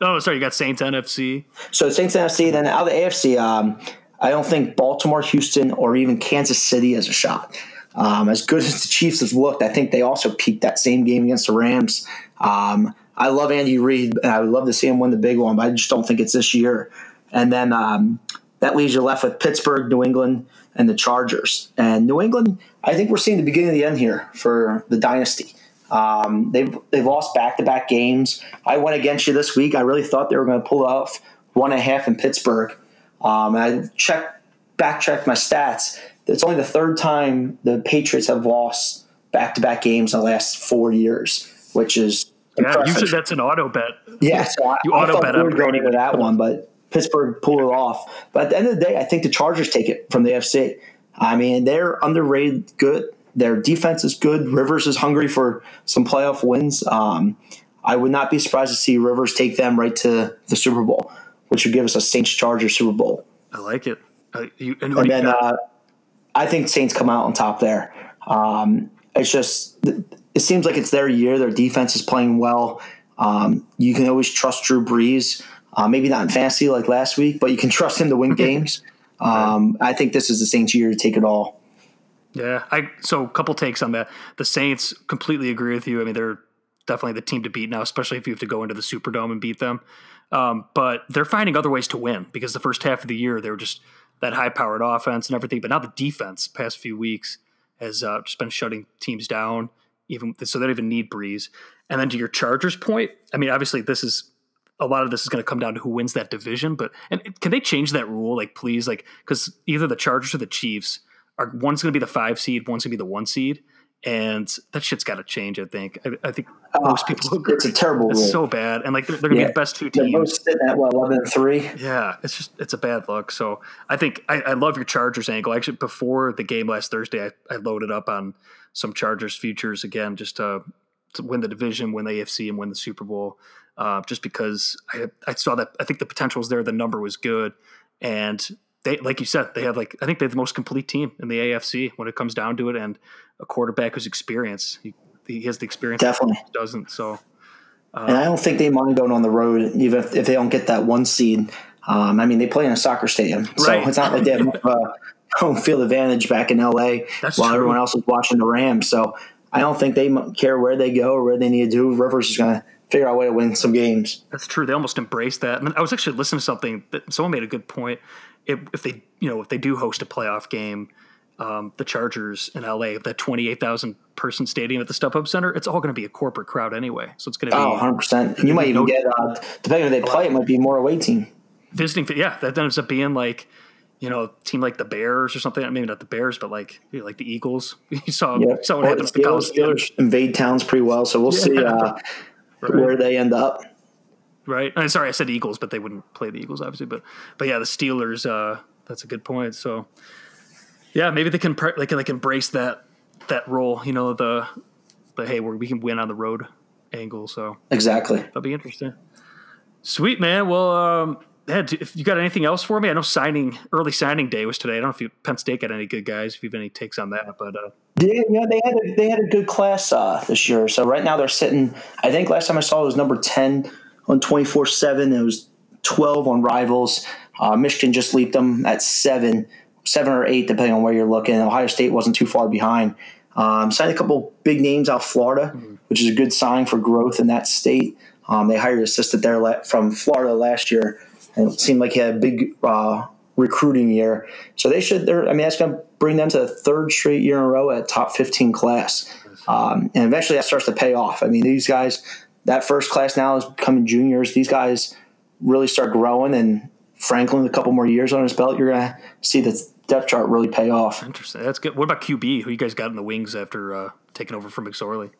Oh, sorry, you got Saints NFC. So Saints NFC. Then out of the AFC, um, I don't think Baltimore, Houston, or even Kansas City has a shot. Um, as good *laughs* as the Chiefs have looked, I think they also peaked that same game against the Rams. Um, I love Andy Reid, and I would love to see him win the big one, but I just don't think it's this year. And then um, that leaves you left with Pittsburgh, New England, and the Chargers. And New England, I think we're seeing the beginning of the end here for the dynasty. Um, they've they've lost back to back games. I went against you this week. I really thought they were going to pull off one and a half in Pittsburgh. Um, I checked back checked my stats. It's only the third time the Patriots have lost back to back games in the last four years, which is yeah. Impressive. Usually that's an auto bet. Yeah, so I, you I auto bet. We going with that one, but Pittsburgh pull it off. But at the end of the day, I think the Chargers take it from the FC. I mean, they're underrated good. Their defense is good. Rivers is hungry for some playoff wins. Um, I would not be surprised to see Rivers take them right to the Super Bowl, which would give us a Saints Chargers Super Bowl. I like it. Uh, you, and, and then uh, I think Saints come out on top there. Um, it's just it seems like it's their year. Their defense is playing well. Um, you can always trust Drew Brees. Uh, maybe not in fantasy like last week, but you can trust him to win games. Um, I think this is the Saints' year to take it all. Yeah, I so a couple takes on that. The Saints completely agree with you. I mean, they're definitely the team to beat now, especially if you have to go into the Superdome and beat them. Um, but they're finding other ways to win because the first half of the year they were just that high-powered offense and everything. But now the defense, past few weeks, has uh, just been shutting teams down. Even so, they don't even need Brees. And then to your Chargers point, I mean, obviously this is a lot of this is going to come down to who wins that division. But and can they change that rule? Like, please, like, because either the Chargers or the Chiefs are one's going to be the five seed, one's going to be the one seed. and that shit's got to change. I think. I, I think oh, most people. It's, it's, a terrible. It's rule. so bad, and like they're, they're gonna yeah. be the best two teams. They're both sitting at what eleven and three. Yeah, it's just it's a bad look. So I think I, I love your Chargers angle. Actually, before the game last Thursday, I, I loaded up on some Chargers futures again just to, to win the division, win the AFC, and win the Super Bowl. Uh, just because I I saw that I think the potential was there, the number was good, and they like you said they have like I think they have the most complete team in the AFC when it comes down to it, and a quarterback who's experienced. He, he has the experience. Definitely doesn't. So, and I don't think they mind going on the road, even if, if they don't get that one seed. Um, I mean, they play in a soccer stadium, so right. it's not like they have *laughs* a home field advantage back in LA That's while true. everyone else is watching the Rams. So I don't think they care where they go or where they need to do. Rivers is going to figure out a way to win some games. That's true. They almost embrace that. And I was actually listening to something that someone made a good point. If, if they, you know, if they do host a playoff game, um, the Chargers in LA, that 28,000 person stadium at the StubHub Center, it's all going to be a corporate crowd anyway. So it's going to be. Oh, 100%. You might even get, uh, depending on who they play, it might be more away team. Visiting, yeah, that ends up being like, you know, team like the Bears or something. Maybe not the Bears, but like you know, like the Eagles. *laughs* You saw yeah. saw what happened the Steelers, Steelers invade towns pretty well, so we'll yeah. see uh, *laughs* right. where they end up. Right. I'm sorry, I said Eagles, but they wouldn't play the Eagles, obviously. But but yeah, the Steelers. Uh, that's a good point. So yeah, maybe they can they can like embrace that that role. You know, the the hey, we can win on the road angle. So exactly, that'll be interesting. Sweet man. Well, um, if you got anything else for me, I know signing early signing day was today. I don't know if you, Penn State got any good guys. If you have any takes on that, but uh, yeah, yeah, they had a, they had a good class uh, this year. So right now they're sitting. I think last time I saw it was number ten on twenty four seven. It was twelve on Rivals. Uh, Michigan just leaped them at seven seven or eight, depending on where you're looking. Ohio State wasn't too far behind. Um, signed a couple big names out Florida, mm-hmm. which is a good sign for growth in that state. Um, they hired an assistant there from Florida last year, and it seemed like he had a big uh, recruiting year. So they should. I mean, that's going to bring them to the third straight year in a row at top 15 class, um, and eventually that starts to pay off. I mean, these guys, that first class now is becoming juniors. These guys really start growing, and Franklin, a couple more years on his belt, you're going to see the depth chart really pay off. Interesting. That's good. What about QB? Who you guys got in the wings after uh, taking over from McSorley?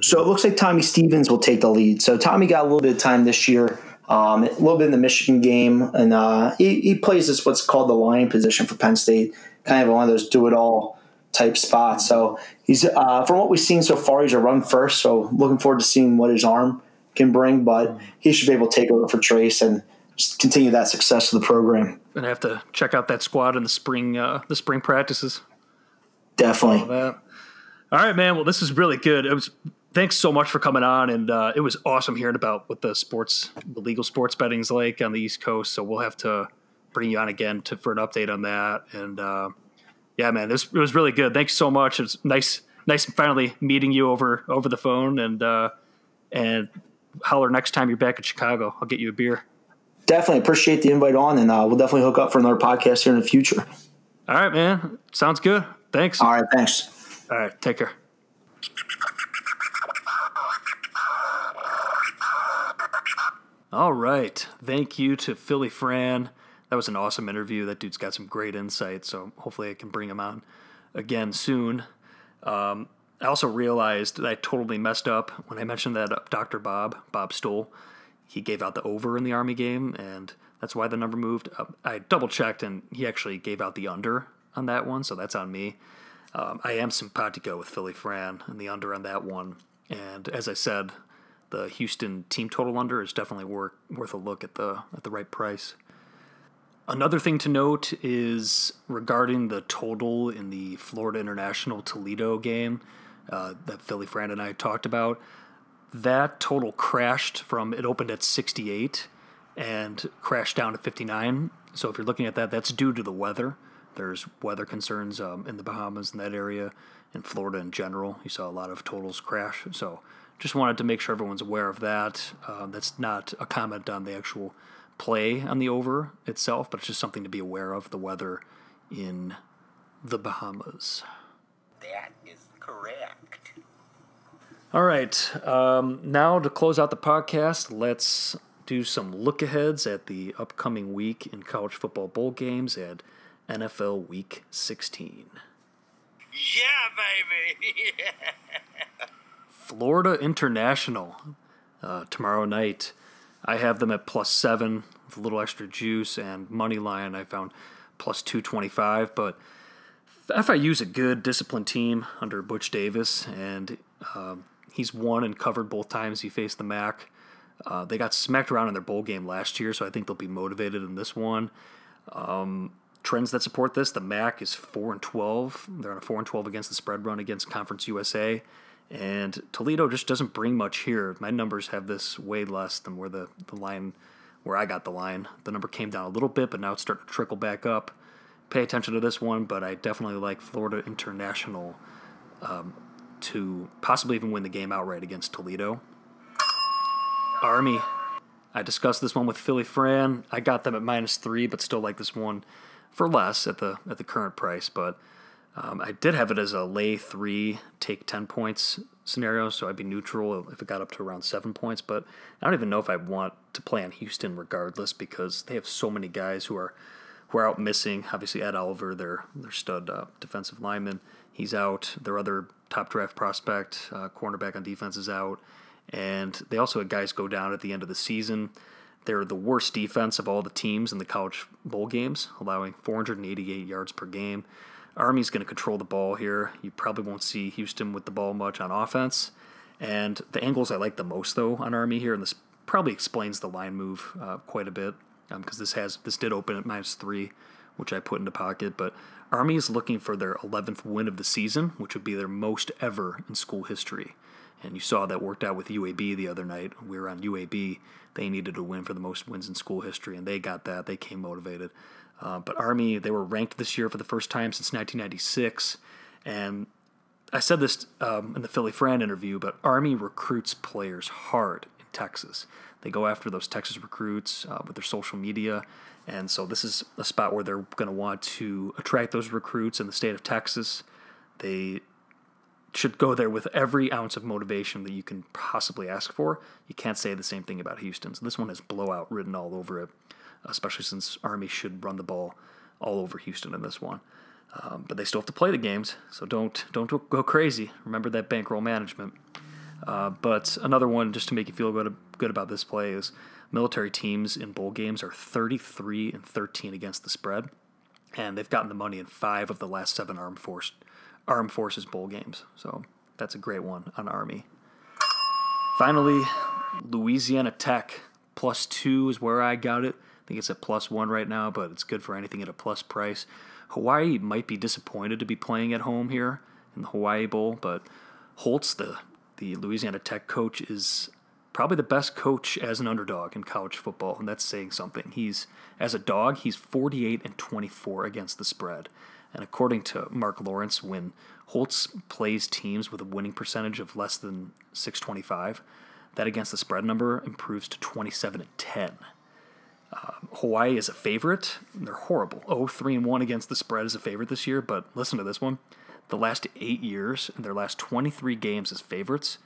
So it looks like Tommy Stevens will take the lead. So Tommy got a little bit of time this year, um, a little bit in the Michigan game, and uh, he, he, plays this what's called the Lion position for Penn State, kind of one of those do it all type spots. So he's uh, from what we've seen so far, he's a run first. So looking forward to seeing what his arm can bring, but he should be able to take over for Trace and continue that success of the program. Gonna have to check out that squad in the spring, uh, the spring practices. Definitely. All, All right, man. Well, this is really good. It was. Thanks so much for coming on, and uh, it was awesome hearing about what the sports, the legal sports betting is like on the East Coast. So we'll have to bring you on again to for an update on that. And uh, yeah, man, it was, it was really good. Thanks so much. It's nice, nice finally meeting you over over the phone, and uh, and holler next time you're back in Chicago. I'll get you a beer. Definitely appreciate the invite on, and uh, we'll definitely hook up for another podcast here in the future. All right, man. Sounds good. Thanks. All right, thanks. All right, take care. All right. Thank you to Philly Phran. That was an awesome interview. That dude's got some great insight, so hopefully I can bring him on again soon. Um, I also realized that I totally messed up when I mentioned that Dr. Bob, Bob Stoll, he gave out the over in the Army game, and that's why the number moved. I double checked, and he actually gave out the under on that one, so that's on me. Um, I am simpatico with Philly Phran and the under on that one. And as I said, the Houston team total under is definitely worth worth a look at the at the right price. Another thing to note is regarding the total in the Florida International Toledo game uh, that Philly Phran and I talked about that total crashed from it opened at 68 and crashed down to 59. So if you're looking at that, that's due to the weather. There's weather concerns um, in the Bahamas in that area, in Florida in general. You saw a lot of totals crash. So just wanted to make sure everyone's aware of that. Uh, that's not a comment on the actual play on the over itself, but it's just something to be aware of the weather in the Bahamas. That is correct. All right. Um, now to close out the podcast, let's do some look aheads at the upcoming week in college football bowl games and NFL Week 16. Yeah, baby. *laughs* Florida International uh, tomorrow night. I have them at plus seven with a little extra juice and money line. I found plus two twenty five, but FIU's a good disciplined team under Butch Davis, and um, he's won and covered both times he faced the MAC. Uh, they got smacked around in their bowl game last year, so I think they'll be motivated in this one. Um, trends that support this: the MAC is four and twelve. They're on a four and twelve against the spread run against Conference USA, and Toledo just doesn't bring much here. My numbers have this way less than where the the line, where I got the line. The number came down a little bit, but now it's starting to trickle back up. Pay attention to this one, but I definitely like Florida International um, to possibly even win the game outright against Toledo. Army. I discussed this one with Philly Phran. I got them at minus three, but still like this one for less at the at the current price. But um, I did have it as a lay three, take ten points scenario, so I'd be neutral if it got up to around seven points. But I don't even know if I want to play on Houston regardless because they have so many guys who are who are out missing. Obviously, Ed Oliver, their their stud uh, defensive lineman, he's out. Their other top draft prospect, uh, cornerback on defense, is out. And they also had guys go down at the end of the season. They're the worst defense of all the teams in the college bowl games, allowing 488 yards per game. Army's going to control the ball here. You probably won't see Houston with the ball much on offense. And the angles I like the most, though, on Army here, and this probably explains the line move uh, quite a bit, because um, this has this did open at minus three, which I put into pocket. But Army is looking for their 11th win of the season, which would be their most ever in school history. And you saw that worked out with UAB the other night. We were on UAB. They needed to win for the most wins in school history, and they got that. They came motivated. Uh, but Army, they were ranked this year for the first time since 1996. And I said this um, in the Philly Phran interview, but Army recruits players hard in Texas. They go after those Texas recruits uh, with their social media. And so this is a spot where they're going to want to attract those recruits in the state of Texas. They should go there with every ounce of motivation that you can possibly ask for. You can't say the same thing about Houston. So this one has blowout written all over it, especially since Army should run the ball all over Houston in this one. Um, but they still have to play the games, so don't don't go crazy. Remember that bankroll management. Uh, but another one, just to make you feel good good about this play, is military teams in bowl games are 33 and 13 against the spread, and they've gotten the money in five of the last seven armed force Armed Forces Bowl games. So that's a great one on Army. Finally, Louisiana Tech plus two is where I got it. I think it's at plus one right now, but it's good for anything at a plus price. Hawaii might be disappointed to be playing at home here in the Hawaii Bowl, but Holtz, the the Louisiana Tech coach, is probably the best coach as an underdog in college football, and that's saying something. He's as a dog, he's 48 and 24 against the spread. And according to Marc Lawrence, when Holtz plays teams with a winning percentage of less than 625, that against the spread number improves to 27 and 10. Hawaii is a favorite. They're horrible. Oh, 3 and 1 against the spread is a favorite this year, but listen to this one. The last eight years, in their last 23 games as favorites,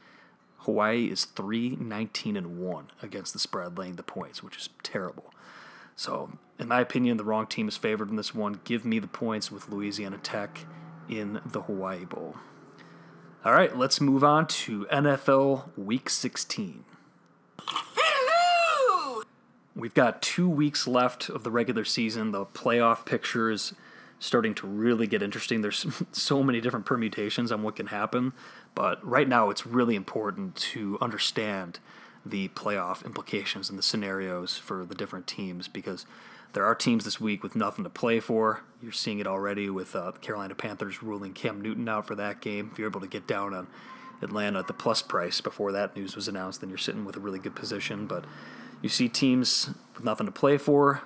Hawaii is 3 19 and 1 against the spread, laying the points, which is terrible. So, in my opinion, the wrong team is favored in this one. Give me the points with Louisiana Tech in the Hawaii Bowl. All right, let's move on to NFL Week 16. We've got two weeks left of the regular season. The playoff picture is starting to really get interesting. There's *laughs* so many different permutations on what can happen, but right now it's really important to understand the playoff implications and the scenarios for the different teams because there are teams this week with nothing to play for. You're seeing it already with uh, the Carolina Panthers ruling Cam Newton out for that game. If you're able to get down on Atlanta at the plus price before that news was announced, then you're sitting with a really good position. But you see teams with nothing to play for,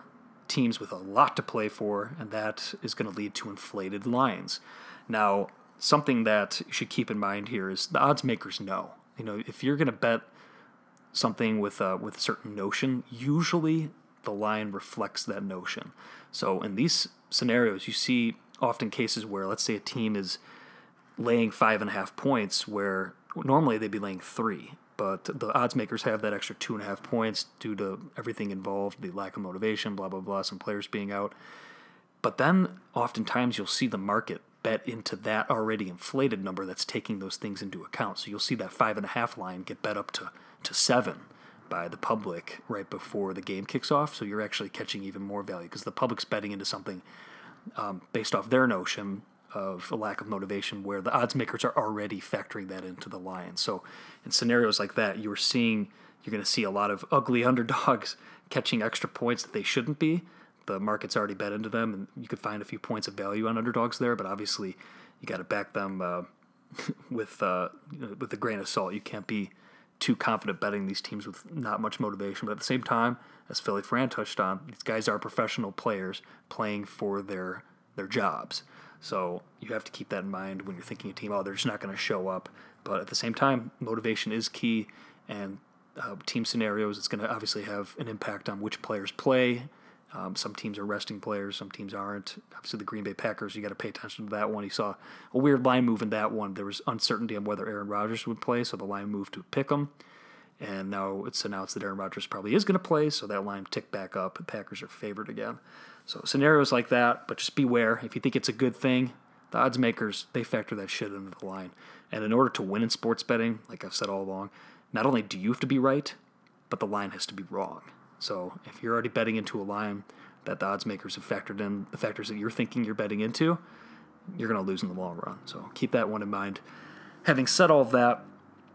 teams with a lot to play for, and that is going to lead to inflated lines. Now, something that you should keep in mind here is the odds makers know. You know, if you're going to bet something with a, with a certain notion, usually the line reflects that notion. So in these scenarios, you see often cases where, let's say, a team is laying five and a half points, where normally they'd be laying three, but the odds makers have that extra two and a half points due to everything involved, the lack of motivation, blah blah blah, some players being out. But then oftentimes you'll see the market bet into that already inflated number that's taking those things into account. So you'll see that five and a half line get bet up to, to seven by the public right before the game kicks off. So you're actually catching even more value because the public's betting into something um, based off their notion of a lack of motivation, where the odds makers are already factoring that into the line. So in scenarios like that, you're seeing you're going to see a lot of ugly *laughs* underdogs catching extra points that they shouldn't be. The market's already bet into them, and you could find a few points of value on underdogs there. But obviously, you got to back them uh, *laughs* with uh, with a grain of salt. You can't be too confident betting these teams with not much motivation. But at the same time, as Philly Phran touched on, these guys are professional players playing for their their jobs. So you have to keep that in mind when you're thinking a team, oh, they're just not going to show up. But at the same time, motivation is key, and uh, team scenarios, it's going to obviously have an impact on which players play. Um, some teams are resting players, some teams aren't. Obviously, the Green Bay Packers, you got to pay attention to that one. You saw a weird line move in that one. There was uncertainty on whether Aaron Rodgers would play, so the line moved to pick 'em. And now it's announced that Aaron Rodgers probably is going to play, so that line ticked back up. The Packers are favored again. So scenarios like that, but just beware. If you think it's a good thing, the odds makers they factor that shit into the line. And in order to win in sports betting, like I've said all along, not only do you have to be right, but the line has to be wrong. So if you're already betting into a line that the odds makers have factored in the factors that you're thinking you're betting into, you're going to lose in the long run. So keep that one in mind. Having said all of that,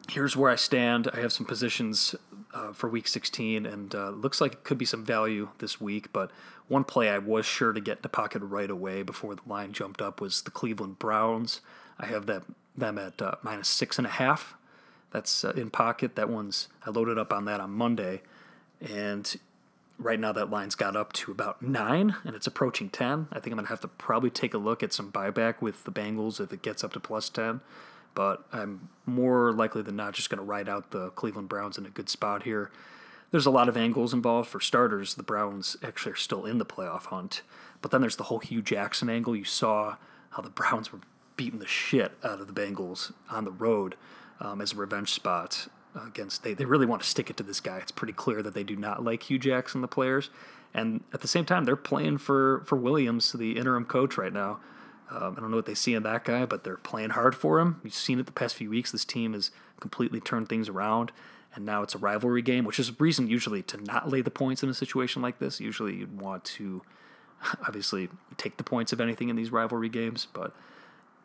here's where I stand. I have some positions uh, for week 16, and uh, looks like it could be some value this week. But one play I was sure to get in the pocket right away before the line jumped up was the Cleveland Browns. I have that them at uh, minus six and a half. That's uh, in pocket. That one's I loaded up on that on Monday, and right now that line's got up to about nine, and it's approaching ten. I think I'm gonna have to probably take a look at some buyback with the Bengals if it gets up to plus ten but I'm more likely than not just going to ride out the Cleveland Browns in a good spot here. There's a lot of angles involved. For starters, the Browns actually are still in the playoff hunt, but then there's the whole Hue Jackson angle. You saw how the Browns were beating the shit out of the Bengals on the road um, as a revenge spot against. They, they really want to stick it to this guy. It's pretty clear that they do not like Hue Jackson, the players, and at the same time, they're playing for for Williams, the interim coach right now. Um, I don't know what they see in that guy, but they're playing hard for him. You've seen it the past few weeks. This team has completely turned things around, and now it's a rivalry game, which is a reason usually to not lay the points in a situation like this. Usually you'd want to *laughs* obviously take the points of anything in these rivalry games, but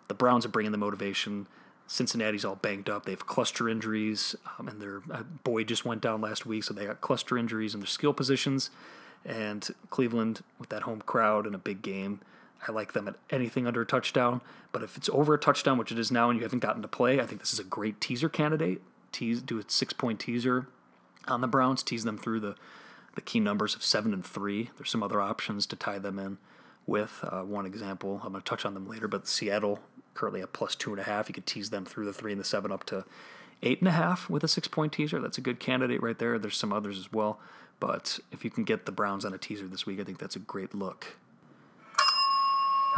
the Browns are bringing the motivation. Cincinnati's all banged up. They have cluster injuries, um, and their uh, Boyd just went down last week, so they got cluster injuries in their skill positions. And Cleveland, with that home crowd and a big game, I like them at anything under a touchdown. But if it's over a touchdown, which it is now, and you haven't gotten to play, I think this is a great teaser candidate. Tease, do a six point teaser on the Browns, tease them through the, the key numbers of seven and three. There's some other options to tie them in with. Uh, one example, I'm going to touch on them later, but Seattle currently at plus two and a half. You could tease them through the three and the seven up to eight and a half with a six point teaser. That's a good candidate right there. There's some others as well. But if you can get the Browns on a teaser this week, I think that's a great look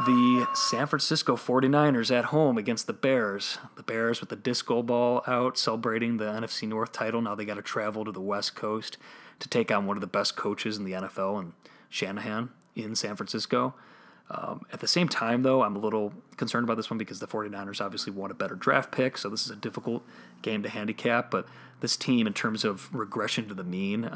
the San Francisco 49ers at home against the Bears. The Bears with the disco ball out celebrating the NFC North title. Now they got to travel to the West Coast to take on one of the best coaches in the NFL and Shanahan in San Francisco. Um, at the same time, though, I'm a little concerned about this one because the 49ers obviously want a better draft pick, so this is a difficult game to handicap. But this team, in terms of regression to the mean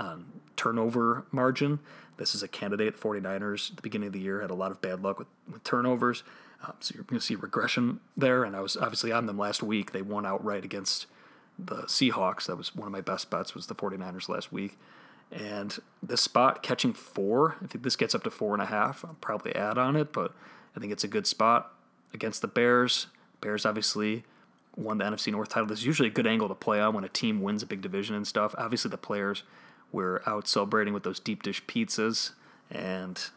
turnover margin, this is a candidate. The 49ers at the beginning of the year had a lot of bad luck with, with turnovers. Um, so you're going to see regression there. And I was obviously on them last week. They won outright against the Seahawks. That was one of my best bets was the 49ers last week. And this spot catching four, I think this gets up to four and a half. I'll probably add on it, but I think it's a good spot against the Bears. Bears obviously won the NFC North title. This is usually a good angle to play on when a team wins a big division and stuff. Obviously, the players we're out celebrating with those deep dish pizzas and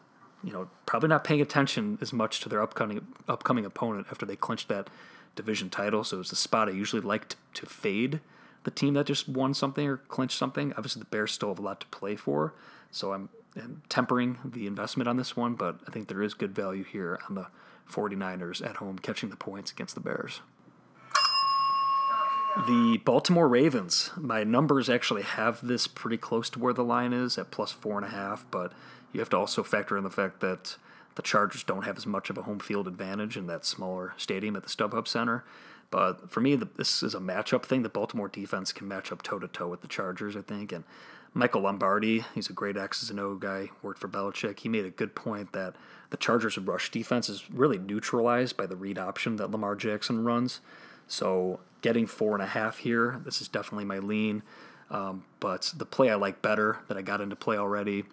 you know probably not paying attention as much to their upcoming upcoming opponent after they clinched that division title. So it's a spot I usually like to, to fade the team that just won something or clinched something. Obviously, the Bears still have a lot to play for, so I'm, I'm tempering the investment on this one, but I think there is good value here on the 49ers at home catching the points against the Bears. The Baltimore Ravens, my numbers actually have this pretty close to where the line is at plus four and a half, but you have to also factor in the fact that the Chargers don't have as much of a home field advantage in that smaller stadium at the StubHub Center. But for me, the, this is a matchup thing. The Baltimore defense can match up toe to toe with the Chargers, I think. And Michael Lombardi, he's a great X's and O guy, worked for Belichick. He made a good point that the Chargers' rush defense is really neutralized by the read option that Lamar Jackson runs. So getting four and a half here, this is definitely my lean. Um, but the play I like better that I got into play already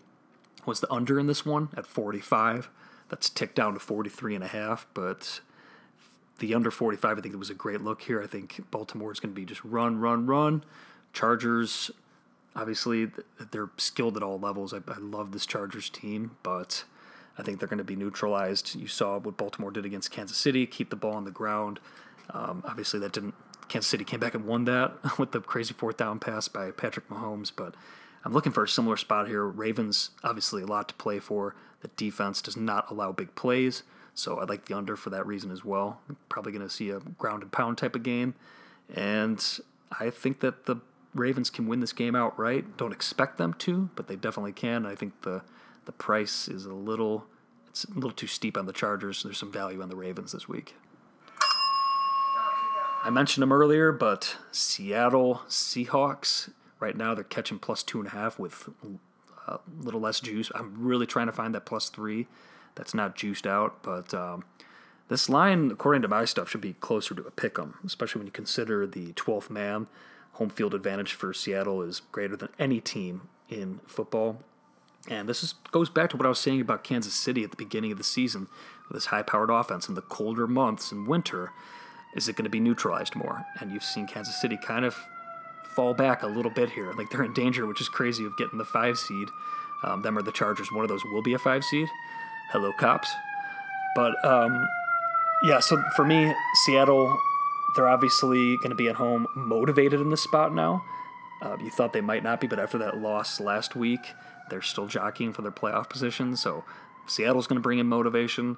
was the under in this one at 45. That's ticked down to 43 and a half, but the under 45, I think it was a great look here. I think Baltimore is going to be just run, run, run. Chargers, obviously, they're skilled at all levels. I, I love this Chargers team, but I think they're going to be neutralized. You saw what Baltimore did against Kansas City, keep the ball on the ground. Um, obviously, that didn't. Kansas City came back and won that *laughs* with the crazy fourth down pass by Patrick Mahomes, but I'm looking for a similar spot here. Ravens, obviously, a lot to play for. The defense does not allow big plays. So I like the under for that reason as well. Probably going to see a ground and pound type of game. And I think that the Ravens can win this game outright. Don't expect them to, but they definitely can. I think the the price is a little it's a little too steep on the Chargers. There's some value on the Ravens this week. I mentioned them earlier, but Seattle Seahawks right now they're catching plus two and a half with a little less juice. I'm really trying to find that plus three that's not juiced out. But um, this line, according to my stuff, should be closer to a pick 'em, especially when you consider the 12th man. Home field advantage for Seattle is greater than any team in football. And this is, goes back to what I was saying about Kansas City at the beginning of the season with this high powered offense in the colder months in winter. Is it going to be neutralized more? And you've seen Kansas City kind of fall back a little bit here. Like they're in danger, which is crazy, of getting the five seed. Um, them or the Chargers. One of those will be a five seed hello cops. But um, yeah, so for me, Seattle, they're obviously going to be at home motivated in this spot now. Uh, you thought they might not be, but after that loss last week, they're still jockeying for their playoff position. So Seattle's going to bring in motivation,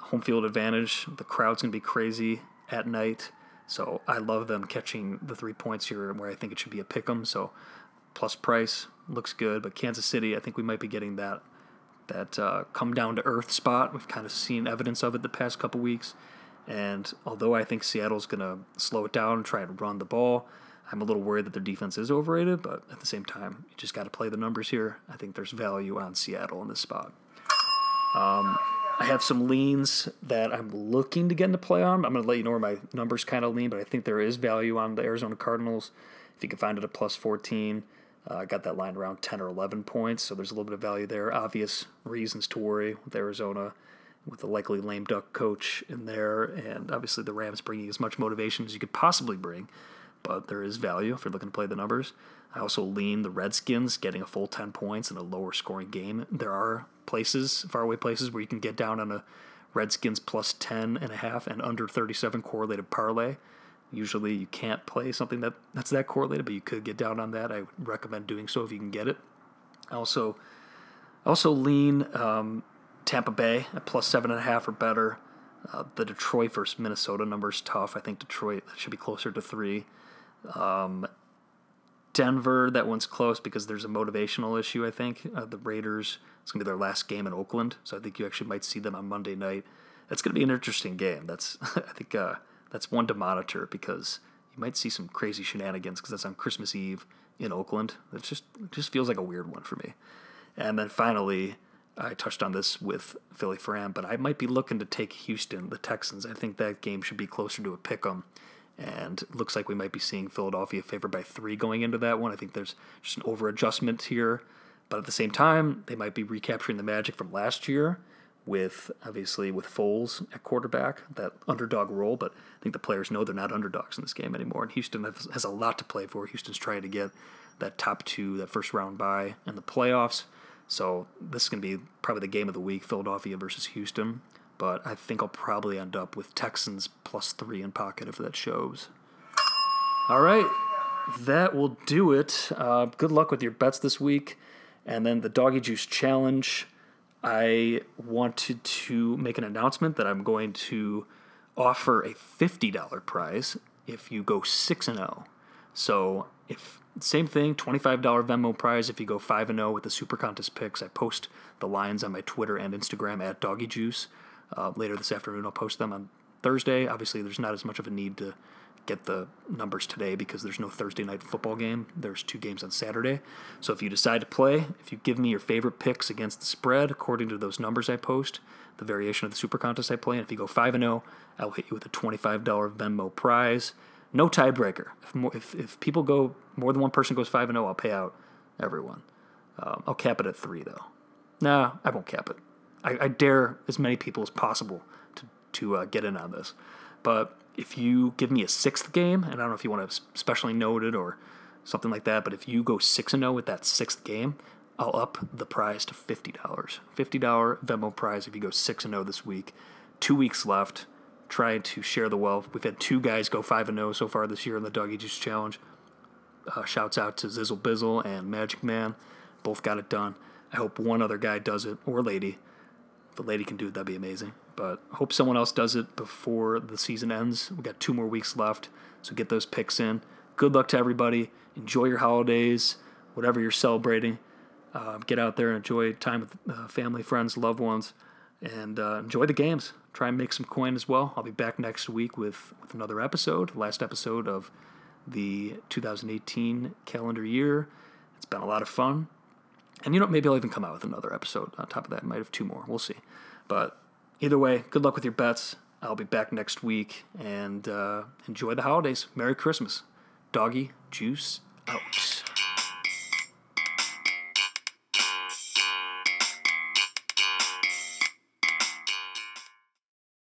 home field advantage. The crowd's going to be crazy at night. So I love them catching the three points here where I think it should be a pick 'em. So plus price looks good, but Kansas City, I think we might be getting that that uh, come down to earth spot. We've kind of seen evidence of it the past couple weeks. And although I think Seattle's going to slow it down and try to run the ball, I'm a little worried that their defense is overrated. But at the same time, you just got to play the numbers here. I think there's value on Seattle in this spot. Um, I have some leans that I'm looking to get into play on. I'm going to let you know where my numbers kind of lean, but I think there is value on the Arizona Cardinals. If you can find it at plus 14, I uh, got that line around 10 or 11 points, so there's a little bit of value there. Obvious reasons to worry with Arizona, with the likely lame duck coach in there, and obviously the Rams bringing as much motivation as you could possibly bring. But there is value if you're looking to play the numbers. I also lean the Redskins getting a full 10 points in a lower scoring game. There are places, faraway places, where you can get down on a Redskins plus 10 and a half and under 37 correlated parlay. Usually you can't play something that that's that correlated, but you could get down on that. I recommend doing so if you can get it. Also, also lean um, Tampa Bay at plus seven and a half or better. Uh, the Detroit versus Minnesota number is tough. I think Detroit should be closer to three. Um, Denver, that one's close because there's a motivational issue. I think uh, the Raiders. It's gonna be their last game in Oakland, so I think you actually might see them on Monday night. It's gonna be an interesting game. That's *laughs* I think. Uh, that's one to monitor because you might see some crazy shenanigans because that's on Christmas Eve in Oakland. It just it just feels like a weird one for me. And then finally, I touched on this with Philly Phran, but I might be looking to take Houston, the Texans. I think that game should be closer to a pick 'em. And looks like we might be seeing Philadelphia favored by three going into that one. I think there's just an over adjustment here. But at the same time, they might be recapturing the magic from last year with obviously with Foles at quarterback, that underdog role. But I think the players know they're not underdogs in this game anymore. And Houston has, has a lot to play for. Houston's trying to get that top two, that first round bye in the playoffs. So this is going to be probably the game of the week, Philadelphia versus Houston. But I think I'll probably end up with Texans plus three in pocket if that shows. All right, that will do it. Uh, good luck with your bets this week. And then the Doggy Juice Challenge. I wanted to make an announcement that I'm going to offer a $50 prize if you go 6 and 0. So if same thing, $25 Venmo prize if you go 5 and 0 with the Super Contest picks. I post the lines on my Twitter and Instagram at Doggy Juice. Uh, later this afternoon, I'll post them on Thursday. Obviously, there's not as much of a need to get the numbers today because there's no Thursday night football game. There's two games on Saturday. So if you decide to play, if you give me your favorite picks against the spread according to those numbers I post, the variation of the Super Contest I play, and if you go 5 and 0, I'll hit you with a $25 Venmo prize. No tiebreaker. If, more, if, if people go, more than one person goes 5 and 0, I'll pay out everyone. Um, I'll cap it at 3 though. Nah, I won't cap it. I, I dare as many people as possible to, to uh, get in on this. But if you give me a sixth game, and I don't know if you want to specially note it or something like that, but if you go 6 and 0 with that sixth game, I'll up the prize to $50. $50 Venmo prize if you go 6 and 0 this week. Two weeks left. Trying to share the wealth. We've had two guys go 5 and 0 so far this year in the Doggy Juice Challenge. Uh, shouts out to Zizzle Bizzle and Magic Man. Both got it done. I hope one other guy does it, or lady. The lady can do it, that'd be amazing. But hope someone else does it before the season ends. We got two more weeks left, so get those picks in. Good luck to everybody. Enjoy your holidays, whatever you're celebrating. Uh, get out there and enjoy time with uh, family, friends, loved ones, and uh, enjoy the games. Try and make some coin as well. I'll be back next week with, with another episode, last episode of the 2018 calendar year. It's been a lot of fun. And you know, maybe I'll even come out with another episode on top of that. I might have two more. We'll see. But either way, good luck with your bets. I'll be back next week and uh, enjoy the holidays. Merry Christmas. Doggy Juice out.